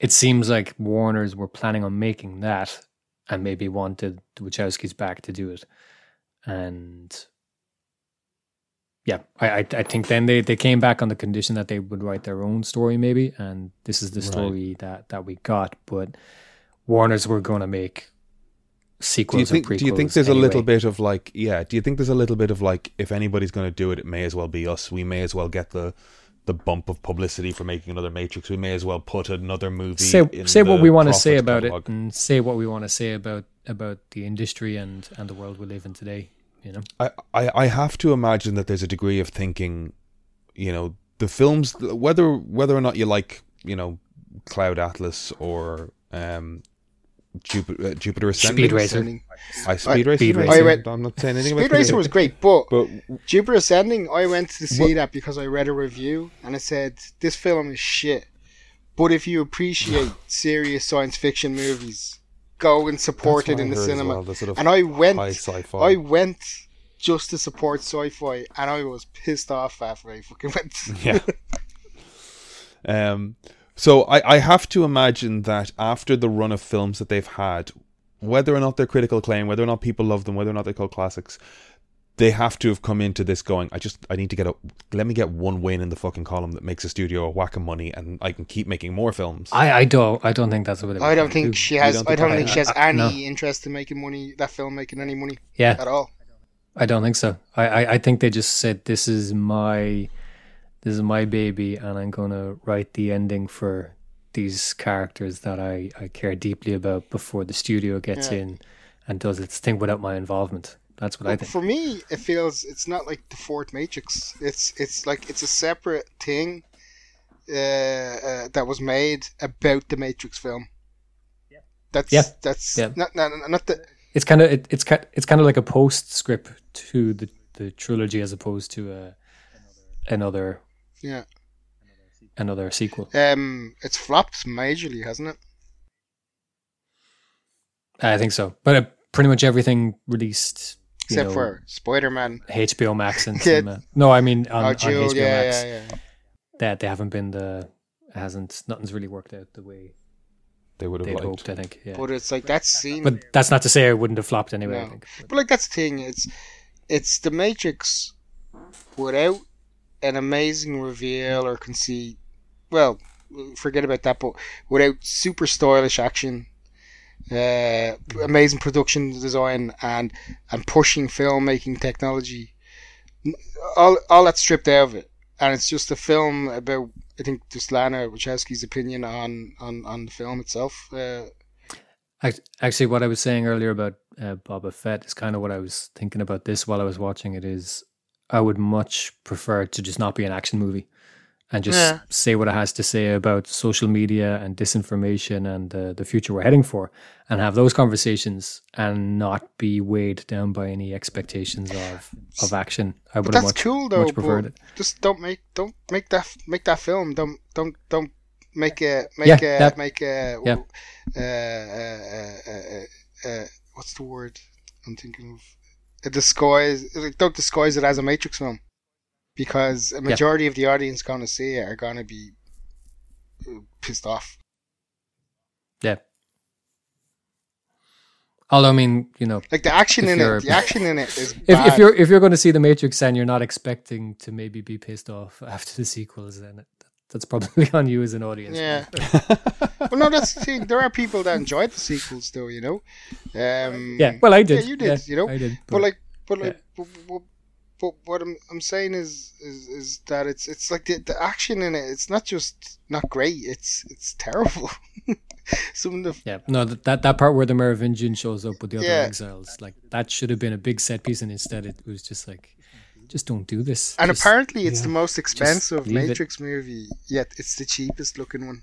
it seems like Warner's were planning on making that, and maybe wanted the Wachowskis back to do it, and yeah, I, I I think then they, they came back on the condition that they would write their own story maybe, and this is the Right. story that that we got. But Warner's were going to make sequels. Do you think? Do you think there's a little bit of like, yeah? Do you think there's a little bit of like, if anybody's going to do it, it may as well be us. We may as well get the the bump of publicity for making another Matrix. We may as well put another movie. say say what we want to say about catalog. it, and say what we want to say about about the industry and and the world we live in today. You know, I, I I have to imagine that there's a degree of thinking, you know, the films, whether whether or not you like, you know, Cloud Atlas or um, Jupiter, uh, Jupiter Ascending. Speed Racer. Ascending. I Speed Racer. Speed I went, I'm not saying anything Speed about Racer was great, but But Jupiter Ascending, I went to see What- that because I read a review and it said this film is shit. But if you appreciate serious science fiction movies, go and support That's it in I the cinema. well, the sort of and I went. I went just to support sci-fi, and I was pissed off after I fucking went. yeah. Um, so I, I have to imagine that after the run of films that they've had, whether or not they're critical acclaim, whether or not people love them, whether or not they're called classics, they have to have come into this going. I just I need to get a let me get one win in the fucking column that makes a studio a whack of money, and I can keep making more films. I, I don't I don't think that's what it I don't think she has. don't I don't I- think she has I- I- any no. interest in making money. That film making any money Yeah, at all. I don't think so. I, I, I think they just said this is my this is my baby and I'm gonna write the ending for these characters that I, I care deeply about before the studio gets Yeah. in and does its thing without my involvement. That's what I think. For me, it feels it's not like the fourth Matrix. It's it's like it's a separate thing uh, uh, that was made about the Matrix film. That's Yeah. that's Yeah. not not not the It's kind of it, it's ki- it's kind of like a postscript to the, the trilogy as opposed to a, another yeah. another sequel. Um, it's flopped majorly, hasn't it? I think so. But uh, pretty much everything released Except know, for Spider Man. HBO Max and Yeah. cinema. No, I mean on, Oh, on HBO yeah, Max. yeah, yeah. That they haven't been the hasn't nothing's really worked out the way they would have they'd liked. hoped. I think. Yeah. But it's like that scene. But that's not to say it wouldn't have flopped anyway. I No. think. But like that's the thing. It's it's the Matrix without an amazing reveal or conceit. Well, forget about that. But without super stylish action, uh, amazing production design, and and pushing filmmaking technology, all all that's stripped out of it, and it's just a film about. I think just Lana Wachowski's opinion on on on the film itself. Uh, Actually, what I was saying earlier about uh, Boba Fett is kind of what I was thinking about this while I was watching it. Is I would much prefer to just not be an action movie and just Yeah. say what it has to say about social media and disinformation and uh, the future we're heading for, and have those conversations and not be weighed down by any expectations of of action. I would have that's much, cool though. much preferred it. Just don't make don't make that make that film. Don't don't don't make a make Yeah, a that- make a yeah. uh, uh, uh, uh, uh, what's the word I'm thinking of? A disguise. Like, don't disguise it as a Matrix film because a majority of the audience going to see it are going to be pissed off. Yeah. Although I mean, you know, Like the action in it, the action in it is if, bad. if you're if you're going to see the Matrix and you're not expecting to maybe be pissed off after the sequels, then it, that's probably on you as an audience. Yeah. well, no, that's the thing. There are people that enjoyed the sequels, though. You know. Um, Yeah. Well, I did. Yeah, you did. you know. I did. But like, but yeah. like, but, but, but what I'm I'm saying is is is that it's it's like the the action in it. It's not just not great. It's it's terrible. Some of the yeah, no, that, that that part where the Merovingian shows up with the other Yeah. exiles, like that should have been a big set piece, and instead it was just like, just don't do this. and Just- apparently it's yeah, the most expensive leave it. Matrix movie yet. It's the cheapest looking one.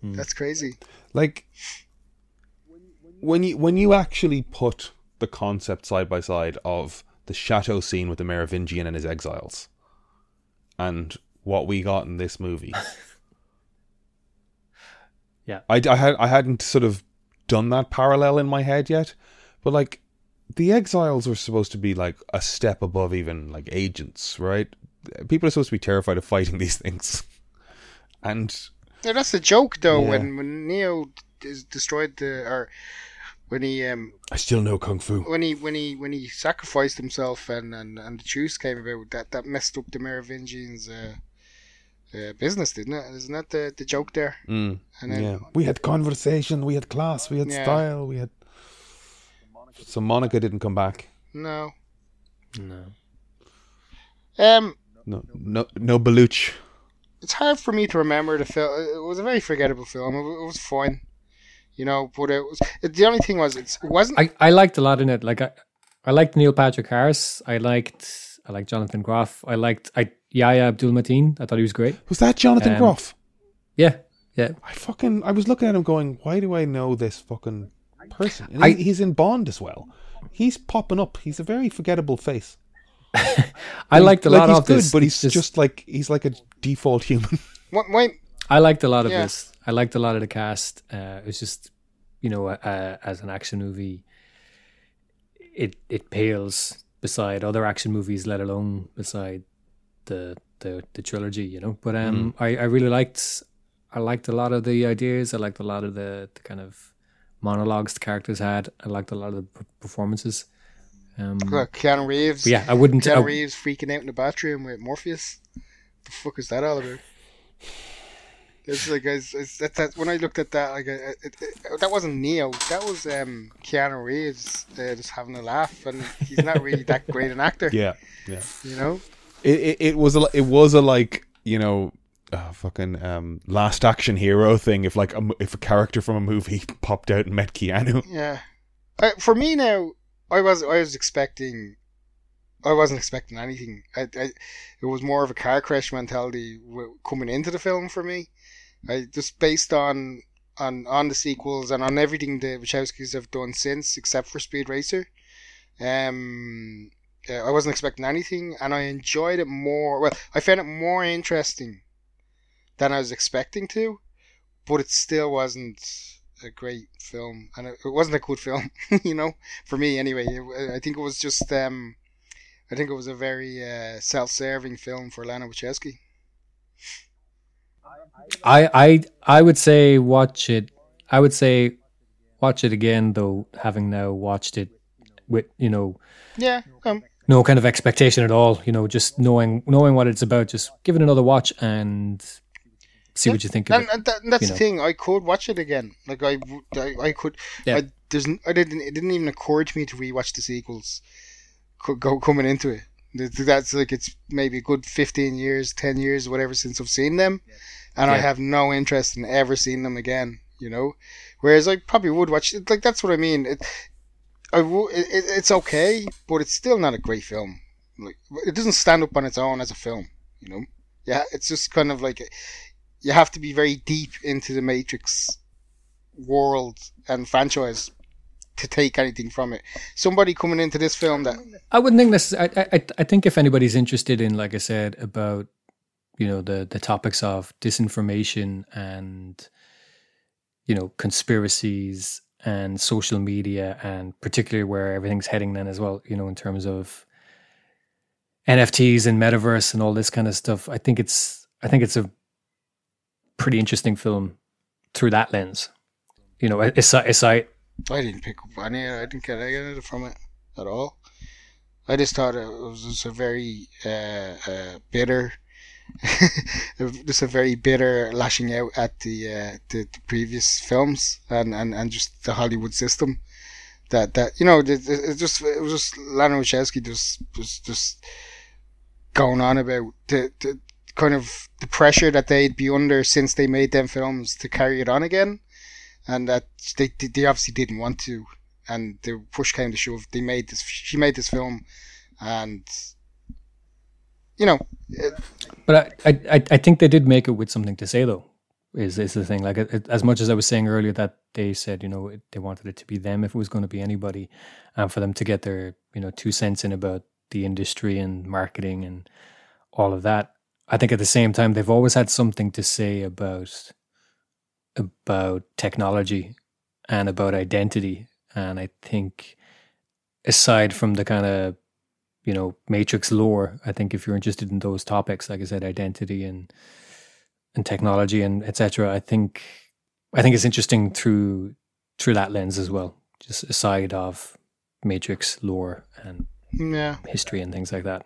Hmm. That's crazy. like when you when you actually put the concept side by side of the chateau scene with the Merovingian and his exiles and what we got in this movie Yeah. I, I had I hadn't sort of done that parallel in my head yet but like the exiles are supposed to be like a step above even like agents right people are supposed to be terrified of fighting these things and Yeah, that's the joke though. Yeah. When when Neo is destroyed the or when he um I still know kung fu when he when he when he sacrificed himself and and, and the truce came about that that messed up the Merovingians uh, uh, business didn't it isn't that the, the joke there mm. and then yeah, we had conversation, we had class, we had Yeah. style, we had. So Monica didn't come back. no No. um No, no, no Bellucci. it's hard for me to remember the film it was a very forgettable film it, was fine you know but it was it, the only thing was it wasn't I, I liked a lot in it. Like I, I liked Neil Patrick Harris. I liked I liked Jonathan Groff. I liked I Yahya Abdul Mateen. I thought he was great. Was that Jonathan Um, Groff? Yeah, yeah. I fucking I was looking at him going, why do I know this fucking person? And I- he's in Bond as well. He's popping up. He's a very forgettable face. I liked a like lot he's of good, this. but he's just, like he's like a default human. What, wait, I liked a lot of Yeah. this. I liked a lot of the cast. Uh, it was just, you know, uh, as an action movie, it it pales beside other action movies, let alone beside the the, the trilogy. You know, but um, I, I really liked I liked a lot of the ideas. I liked a lot of the, the kind of monologues the characters had. I liked a lot of the p- performances. Um, look, Keanu Reeves. yeah, I wouldn't. Keanu I- Reeves freaking out in the bathroom with Morpheus. The fuck is that all about? It's like it's, it's, that, that when I looked at that, like uh, it, it, that wasn't Neo. That was um, Keanu Reeves uh, just having a laugh, and he's not really that great an actor. yeah, yeah. You know. It, it it was a it was a like you know. Uh, fucking um, last action hero thing. If like a, if a character from a movie popped out and met Keanu, Yeah. Uh, for me now, I was I was expecting, I wasn't expecting anything. I, I it was more of a car crash mentality coming into the film for me. I just based on on on the sequels and on everything the Wachowskis have done since, except for Speed Racer. Um, I wasn't expecting anything, and I enjoyed it more. Well, I found it more interesting than I was expecting to, but it still wasn't a great film, and it, it wasn't a good film, you know, for me anyway. It, I think it was just, um, I think it was a very uh, self-serving film for Lana Wachowski. I I I would say watch it. I would say watch it again though, having now watched it with you know Yeah, um, no kind of expectation at all. You know, just knowing knowing what it's about. Just give it another watch and see what you think of and, it. and, that, and that's you the thing. I could watch it again. Like I, I, I could. Yeah. I, there's, I didn't. It didn't even occur to me to rewatch the sequels. Go coming into it. That's like it's maybe a good fifteen years, ten years, whatever since I've seen them, and I have no interest in ever seeing them again. You know, whereas I probably would watch it. Like that's what I mean. It, I w- it- it's okay, but it's still not a great film. Like it doesn't stand up on its own as a film. You know, yeah, it's just kind of like you have to be very deep into the Matrix world and franchise to take anything from it. Somebody coming into this film that I wouldn't think this. I, I I think if anybody's interested in, like I said, about you know the the topics of disinformation and you know conspiracies and social media and particularly where everything's heading then as well. You know, in terms of NFTs and metaverse and all this kind of stuff. I think it's I think it's a pretty interesting film through that lens. You know, aside I didn't pick up any. I didn't get anything from it at all. I just thought it was just a very uh, uh, bitter, just a very bitter lashing out at the, uh, the the previous films and, and, and just the Hollywood system. That that you know, it, it just it was just Lana Wachowski just just just going on about the, the kind of the pressure that they'd be under since they made them films to carry it on again and that they they obviously didn't want to, and the push came to shove. They made this. She made this film, and you know, it, But I, I, I think they did make it with something to say, though. Is is the thing? Like as much as I was saying earlier that they said, you know, they wanted it to be them if it was going to be anybody, and for them to get their, you know, two cents in about the industry and marketing and all of that. I think at the same time they've always had something to say about about technology and about identity, and I think aside from the kind of you know matrix lore i think if you're interested in those topics like i said identity and and technology and etc i think i think it's interesting through through that lens as well just aside of matrix lore and yeah, history and things like that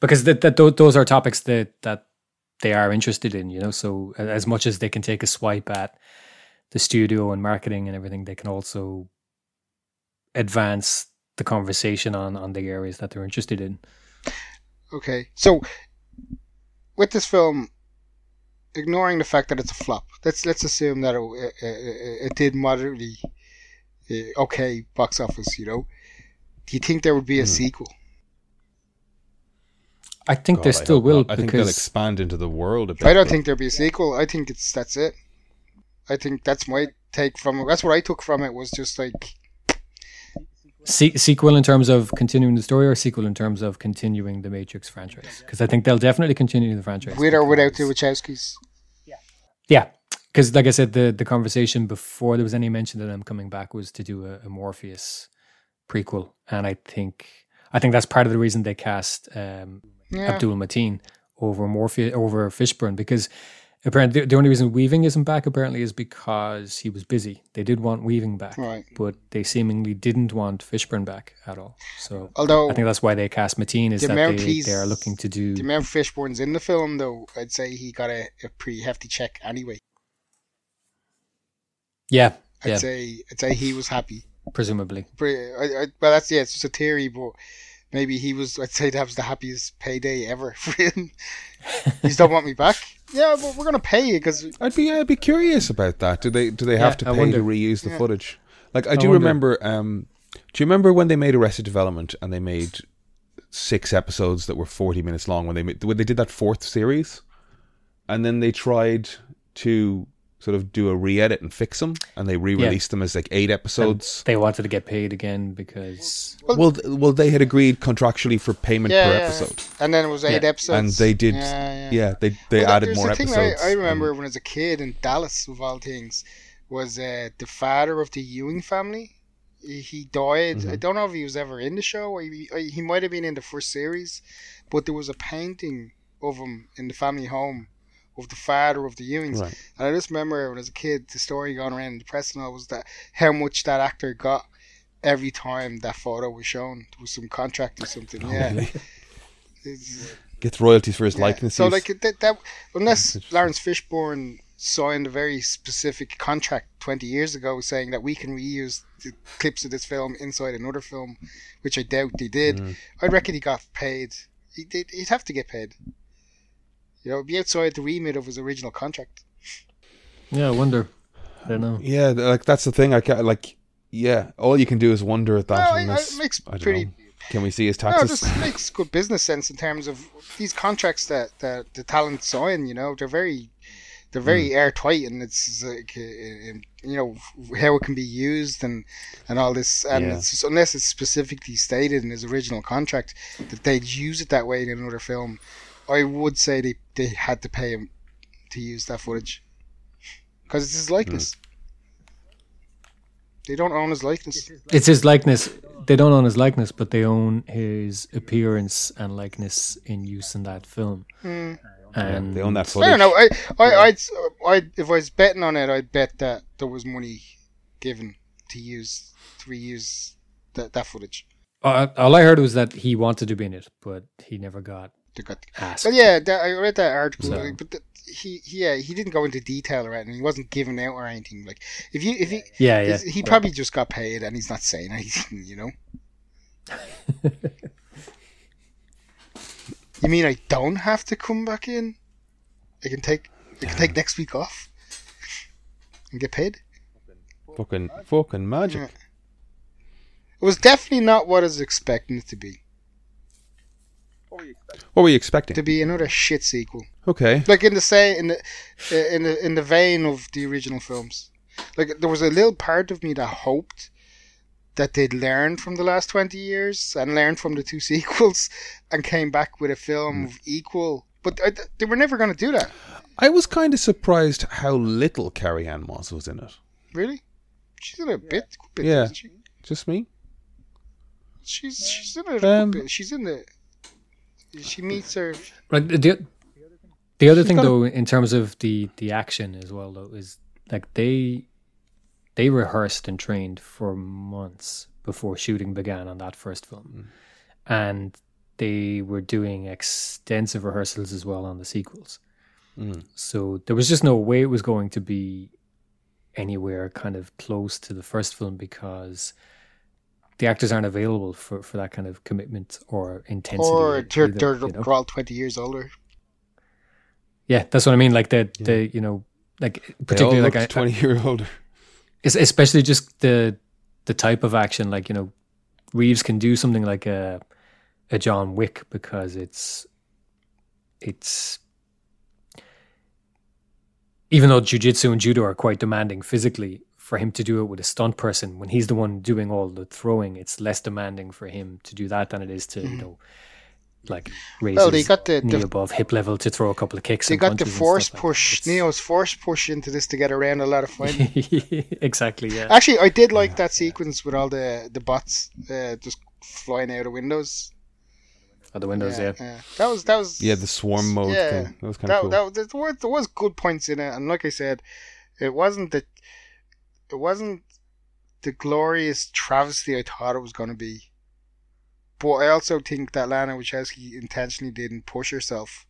because that, that those are topics that that they are interested in you know so as much as they can take a swipe at the studio and marketing and everything they can also advance the conversation on on the areas that they're interested in okay. So with this film, ignoring the fact that it's a flop, let's let's assume that it it, it did moderately uh, okay box office. You know, do you think there would be a Hmm. sequel? I think God, there still hope will not. I think they'll expand into the world a bit. I don't think there'll be a sequel. I think it's that's it. I think that's my take from it. That's what I took from it was just like Se- sequel in terms of continuing the story, or sequel in terms of continuing the Matrix franchise? Because I think they'll definitely continue the franchise. with or without the because- Wachowskis. Yeah, because like I said, the the conversation before there was any mention of them coming back was to do a, a Morpheus prequel, and I think I think that's part of the reason they cast um, Yeah. Abdul Mateen over Morpheus over Fishburne because apparently the, only reason Weaving isn't back apparently is because he was busy. They did want Weaving back, Right. but they seemingly didn't want Fishburne back at all. So Although I think that's why they cast Mateen is The that they, they, are looking to do. the amount Fishburne's in the film, though, I'd say he got a, a pretty hefty check anyway. Yeah, I'd yeah, say I'd say he was happy. presumably. Pretty, I, I, well, that's yeah, it's just a theory, but maybe he was. I'd say that was the happiest payday ever for him. He's don't want me back. Yeah, but we're gonna pay you because I'd be I'd be curious about that. Do they do they have Yeah, to I pay wonder. to reuse the Yeah. footage? Like I, I do wonder. remember. Um, do you remember when they made Arrested Development and they made six episodes that were forty minutes long when they made, when they did that fourth series, and then they tried to sort of do a re-edit and fix them, and they re-released them as like eight episodes. They wanted to get paid again because well, th- well, they had agreed contractually for payment yeah, per yeah, episode, and then it was eight Yeah. episodes, and they did. Yeah, Yeah, yeah. they they Well, added more the thing episodes. I, I and- remember when I was a kid in Dallas, of all things, was uh, the father of the Ewing family. He, he died. Mm-hmm. I don't know if he was ever in the show. Or he, he might have been in the first series, but there was a painting of him in the family home of the father of the Ewings. Right. And I just remember when I was a kid, the story going around in the press and all was that how much that actor got every time that photo was shown. There was some contract or something. yeah. Oh, Really? Gets royalties for his yeah. likeness. So like that, that unless Laurence Fishburne signed a very specific contract 20 years ago saying that we can reuse the clips of this film inside another film, which I doubt they did, Mm. I reckon he got paid. He did. He'd have to get paid. You know, it'd be outside the remit of his original contract. yeah, I wonder. I don't know. Yeah, like that's the thing. I can't like. Yeah, all you can do is wonder at that. No, it- unless- it makes I don't pretty- know. Can we see his taxes? No, it taxes? just makes good business sense in terms of these contracts that, that the talent sign. You know, they're very, they're very Hmm. airtight, and it's like, uh, uh, you know, how it can be used and and all this. And Yeah. it's just, unless it's specifically stated in his original contract that they'd use it that way in another film, I would say they they had to pay him to use that footage because it's his likeness. Hmm. They don't own his likeness. It's his likeness. They don't own his likeness, but they own his appearance and likeness in use in that film. Hmm. And they own that I footage. don't know. I, I, I'd, I'd, if I was betting on it, I'd bet that there was money given to use to reuse that, that footage. Uh, all I heard was that he wanted to be in it, but he never got They got. asked. But yeah, that, I read that article, So- but the, he, yeah, he didn't go into detail or anything. He wasn't giving out or anything. Like if you, if he, yeah, yeah. he probably just got paid and he's not saying anything. You know. you mean I don't have to come back in? I can take, I can take next week off and get paid. Fucking fucking magic. Yeah. It was definitely not what I was expecting it to be. What were you expecting? To be another shit sequel, Okay. like in the same in the uh, in the in the vein of the original films. Like there was a little part of me that hoped that they'd learned from the last twenty years and learned from the two sequels and came back with a film of equal. But I, they were never going to do that. I was kind of surprised how little Carrie Ann Moss was in it. Really, she's in a bit. good bit Yeah. isn't she? Just me? She's she's in a Um, bit. She's in the. She meets her. Right. The, the other thing, though, in terms of the the action as well, though, is like they they rehearsed and trained for months before shooting began on that first film, and they were doing extensive rehearsals as well on the sequels. Mm. So there was just no way it was going to be anywhere kind of close to the first film because the actors aren't available for, for that kind of commitment or intensity. Or they're, either, they're, you know? they're all 20 years older. Yeah, that's what I mean. Like the the you know like particularly like looked I, 20 year older. es- especially just the the type of action. Like you know, Reeves can do something like a a John Wick because it's it's even though jujitsu and judo are quite demanding physically, for him to do it with a stunt person when he's the one doing all the throwing, it's less demanding for him to do that than it is to, mm-hmm. you know, like raise well, they got the, knee the, above hip level to throw a couple of kicks. They got the force push, like Neo's force push into this to get around a lot of fun. exactly. Yeah. Actually, I did like that sequence with all the the bots uh, just flying out of windows. Out the windows, yeah, yeah. yeah. That was that was yeah the swarm mode yeah, thing. That was kind of cool. That, that, there, was, there was good points in it, and like I said, it wasn't the it wasn't the glorious travesty I thought it was going to be. But I also think that Lana Wachowski intentionally didn't push herself.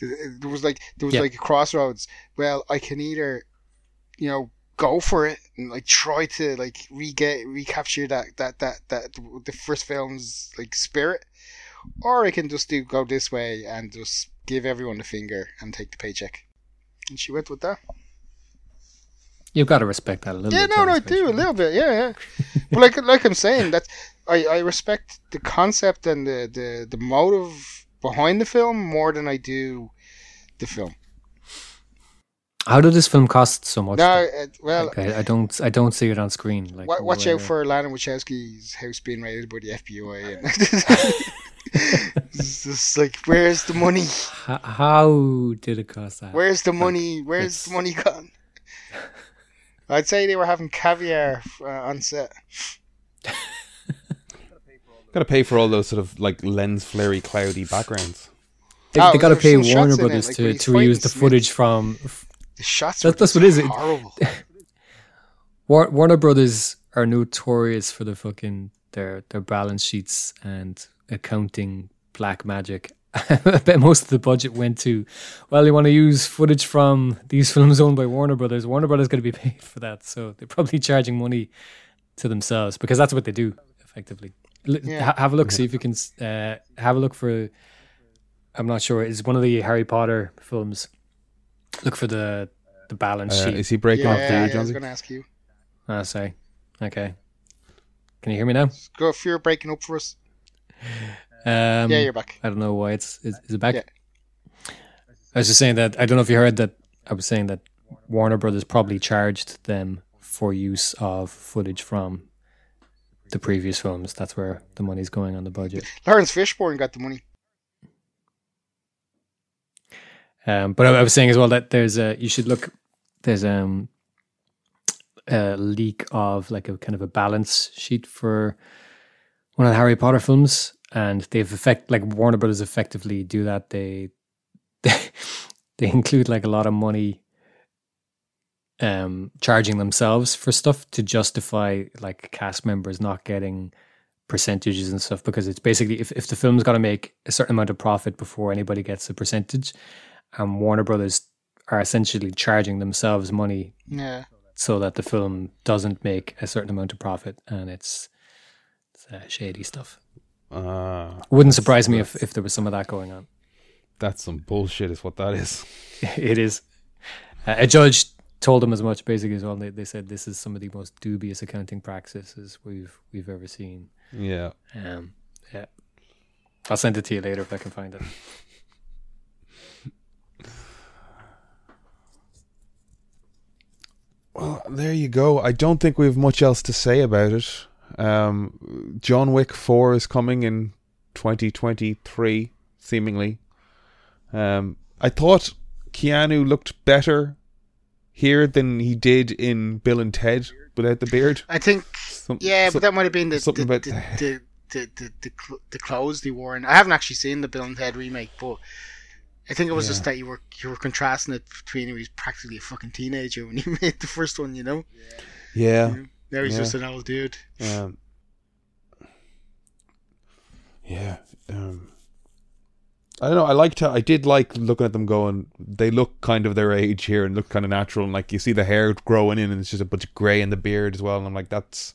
There was like there was like a crossroads. Well, I can either, you know, go for it and like try to like re get recapture that that that that the first film's like spirit, or I can just do go this way and just give everyone the finger and take the paycheck. And she went with that. You've got to respect that a little. Yeah, bit. Yeah, no, no, I do a little bit. Yeah, yeah. but like, like I'm saying, that I, I respect the concept and the, the, the motive behind the film more than I do the film. How did this film cost so much? No, uh, well, like, I, I, don't, I don't see it on screen. Like, watch out for Lana Wachowski's house being raided by the FBI. And it's just like, where's the money? How, how did it cost that? Where's the money? Like, where's the money gone? I'd say they were having caviar uh, on set. got to pay for all those sort of like lens flary, cloudy backgrounds. They, oh, they got to pay Warner Brothers like to, to reuse the footage from. The shots. That, that's what is it. Warner Brothers are notorious for the fucking their their balance sheets and accounting black magic I bet most of the budget went to, well, you want to use footage from these films owned by Warner Brothers. Warner Brothers going to be paid for that, so they're probably charging money to themselves because that's what they do effectively. Yeah. have a look, see if you can uh, have a look for. I'm not sure. It's one of the Harry Potter films. Look for the the balance uh, sheet. Is he breaking yeah, off there, yeah, I was going to ask you. Ah, sorry. Okay. Can you hear me now? Go if you're breaking up for us. Um, yeah, you're back. I don't know why it's is, is it back. Yeah. I was just saying that I don't know if you heard that. I was saying that Warner Brothers probably charged them for use of footage from the previous films. That's where the money's going on the budget. Laurence Fishburne got the money. Um, but I, I was saying as well that there's a you should look. There's um a leak of like a kind of a balance sheet for one of the Harry Potter films, and they've effect like Warner Brothers effectively do that. They they, they include like a lot of money um charging themselves for stuff to justify like cast members not getting percentages and stuff because it's basically if, if the film's got to make a certain amount of profit before anybody gets a percentage and Warner Brothers are essentially charging themselves money yeah. so that the film doesn't make a certain amount of profit and it's, it's uh, shady stuff uh, Wouldn't surprise me if, if there was some of that going on. That's some bullshit, is what that is. it is. Uh, a judge told them as much, basically, as well. They, they said this is some of the most dubious accounting practices we've we've ever seen. Yeah. Um. Yeah. I'll send it to you later if I can find it. Well, there you go. I don't think we have much else to say about it. Um, John Wick 4 is coming in 2023, seemingly. Um, I thought Keanu looked better here than he did in Bill and Ted without the beard. I think, some, yeah, some, but that might have been the something the, about the, the, the, the, the, the, clothes they wore. And I haven't actually seen the Bill and Ted remake, but I think it was yeah. just that you were you were contrasting it between he was practically a fucking teenager when he made the first one, you know. Yeah. yeah. Now he's yeah. just an old dude. Um, yeah. Um, I don't know. I liked. I did like looking at them going. They look kind of their age here and look kind of natural. And like you see the hair growing in, and it's just a bunch of grey in the beard as well. And I'm like, that's.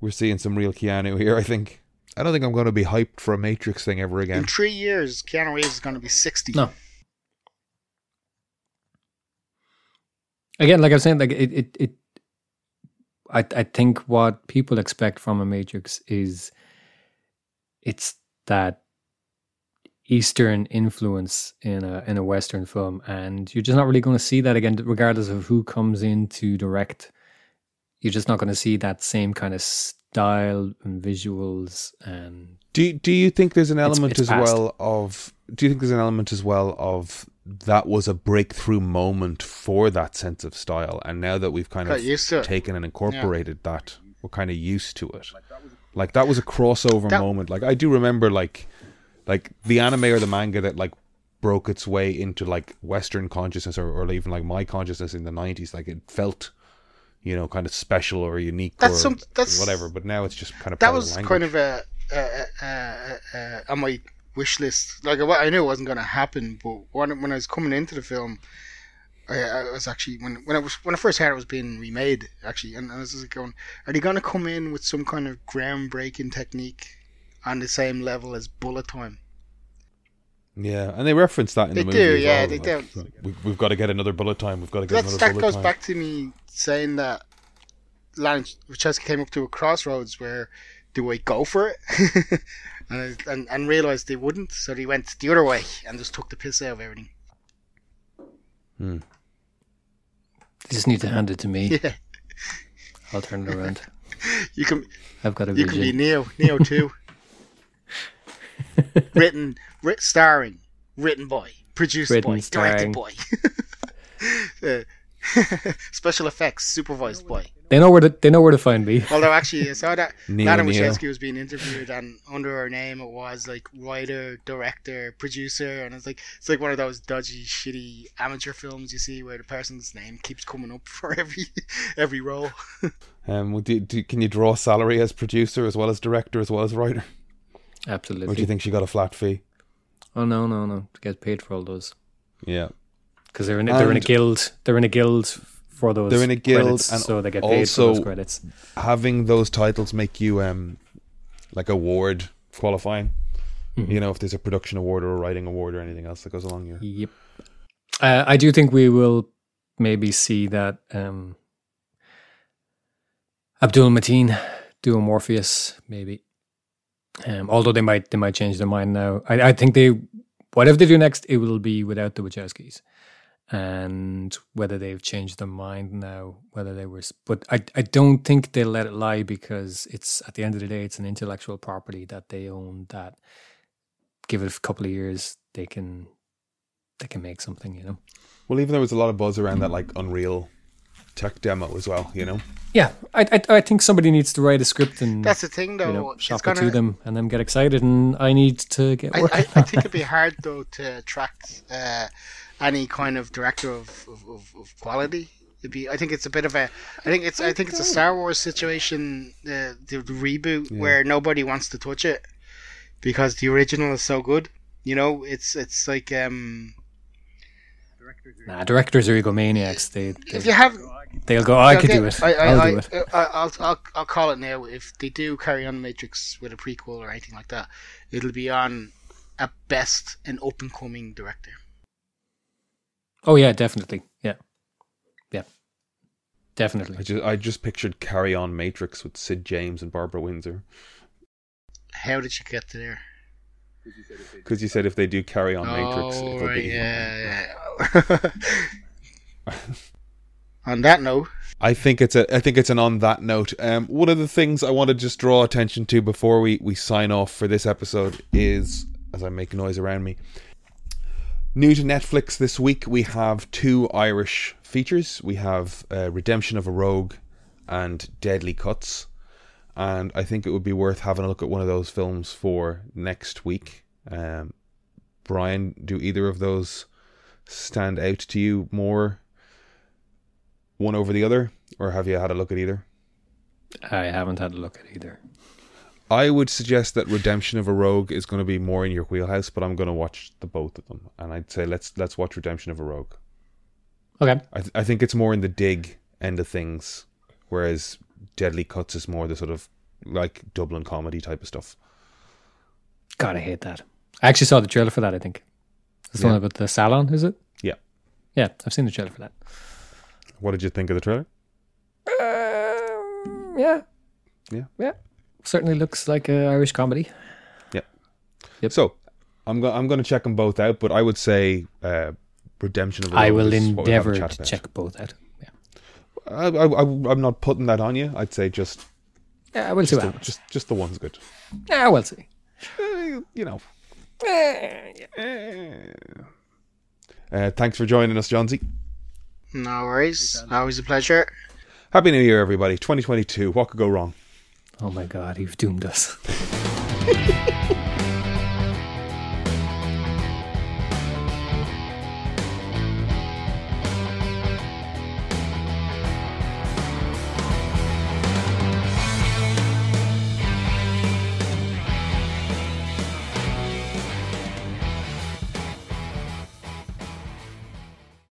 We're seeing some real Keanu here. I think. I don't think I'm going to be hyped for a Matrix thing ever again. In three years, Keanu Reeves is going to be sixty. No. Again, like I was saying, like it, it, it I I think what people expect from a Matrix is it's that Eastern influence in a in a Western film, and you're just not really going to see that again, regardless of who comes in to direct. You're just not going to see that same kind of style and visuals and. Do do you think there's an It's- element it's as past. well of do you think there's an element as well of that was a breakthrough moment for that sense of style and now that we've kind Got of used to taken and incorporated that we're kind of used to it like that was a crossover That- moment like i do remember like like the anime or the manga that like broke its way into like western consciousness or, or even like my consciousness in the 90s like it felt you know kind of special or unique That's or some- that's- whatever but now it's just kind of that part was of kind of a, a, a, a, a on my wish list. Like I I knew it wasn't going to happen, but when when I was coming into the film, I, I was actually when when I was when I first heard it was being remade actually, and I was just going, are they going to come in with some kind of groundbreaking technique on the same level as Bullet Time? Yeah, and they reference that in They the movie. do, yeah, well, they do. We, we've got to get another bullet time. We've got to get another that bullet goes time. back to me saying that Lana Wachowski came up to a crossroads where do I go for it? and, and and realized they wouldn't, so they went the other way and just took the piss out of everything. You just need to hand it to me. Yeah, I'll turn it around. you can I've got a video. you can be vision. Neo Neo two. written, writ, starring, written by, produced Written, by, starring. directed by. Uh, special effects supervised by. They know where to they know where to find me. Although actually, I saw that Neo Lana Wachowski was being interviewed, and under her name it was like writer, director, producer, and it's like it's like one of those dodgy, shitty amateur films you see where the person's name keeps coming up for every every role. Um, do, do, can you draw salary as producer as well as director as well as writer? Or Absolutely. do you think she got a flat fee? Oh no, no, no! To get paid for all those Yeah, because they're in they're in a guild. They're in a guild for those. They're in a guild credits, and so they get paid for those credits. having those titles make you um like award qualifying. Mm-hmm. You know, if there's a production award or a writing award or anything else that goes along here. Yep. Uh, I do think we will maybe see that um, Abdul Mateen do a Morpheus, maybe. Um, although they might they might change their mind now. I, I think they whatever they do next, it will be without the Wachowskis. And whether they've changed their mind now, whether they were, but I I don't think they'll let it lie because it's at the end of the day, it's an intellectual property that they own. That give it a couple of years, they can they can make something, you know. Well, even there was a lot of buzz around that like Unreal tech demo as well. You know, Yeah, I, I I think somebody needs to write a script and That's the thing, though. you know shop gonna, it to them and then get excited. And I need to get I. I, I think it'd be hard though to attract uh, any kind of director of, of, of, of quality. It'd be. I think it's a bit of a. I think it's. I think it's a Star Wars situation. Uh, the, the reboot where nobody wants to touch it because the original is so good. You know, it's it's like um, nah, directors are egomaniacs. They if you have they'll go. "Oh, I could do it. I, I, I'll do it. I, I'll, I'll I'll call it now. If they do carry on Matrix with a prequel or anything like that, it'll be on at best an open coming director. Oh yeah, definitely. Yeah, yeah, definitely. I definitely. just I just pictured Carry On Matrix with Sid James and Barbara Windsor How did you get there? because you said if they do Carry On Matrix, Oh, it'll right, be. yeah, yeah. On that note, I think it's a I think it's an on that note. Um, one of the things I want to just draw attention to before we we sign off for this episode is as I make noise around me. New to Netflix this week, we have two Irish features. We have uh, Redemption of a Rogue and Deadly Cuts, and I think it would be worth having a look at one of those films for next week. Um, Brian, do either of those stand out to you more one over the other, or have you had a look at either? I haven't had a look at either. I would suggest that Redemption of a Rogue is going to be more in your wheelhouse, but I'm going to watch the both of them, and I'd say let's let's watch Redemption of a Rogue. Okay. I th- I think it's more in the dig end of things, whereas Deadly Cuts is more the sort of like Dublin comedy type of stuff. God, I hate that. I actually saw the trailer for that. I think it's the Yeah. one about the salon. Is it? Yeah. Yeah, I've seen the trailer for that. What did you think of the trailer? Um, yeah. Yeah. Yeah. Certainly looks like a Irish comedy. Yep. So, I'm go- I'm going to check them both out, but I would say uh, Redemption of the I will is what we're having endeavour to about. check both out. Yeah, I, I, I, I'm not putting that on you. I'd say just yeah we'll see just what the, just just the one's good. Yeah, we'll see. Uh, you know. Uh, thanks for joining us, Johnsy. No worries. Always a pleasure. Happy New Year, everybody. 2022. What could go wrong? Oh my god, you've doomed us.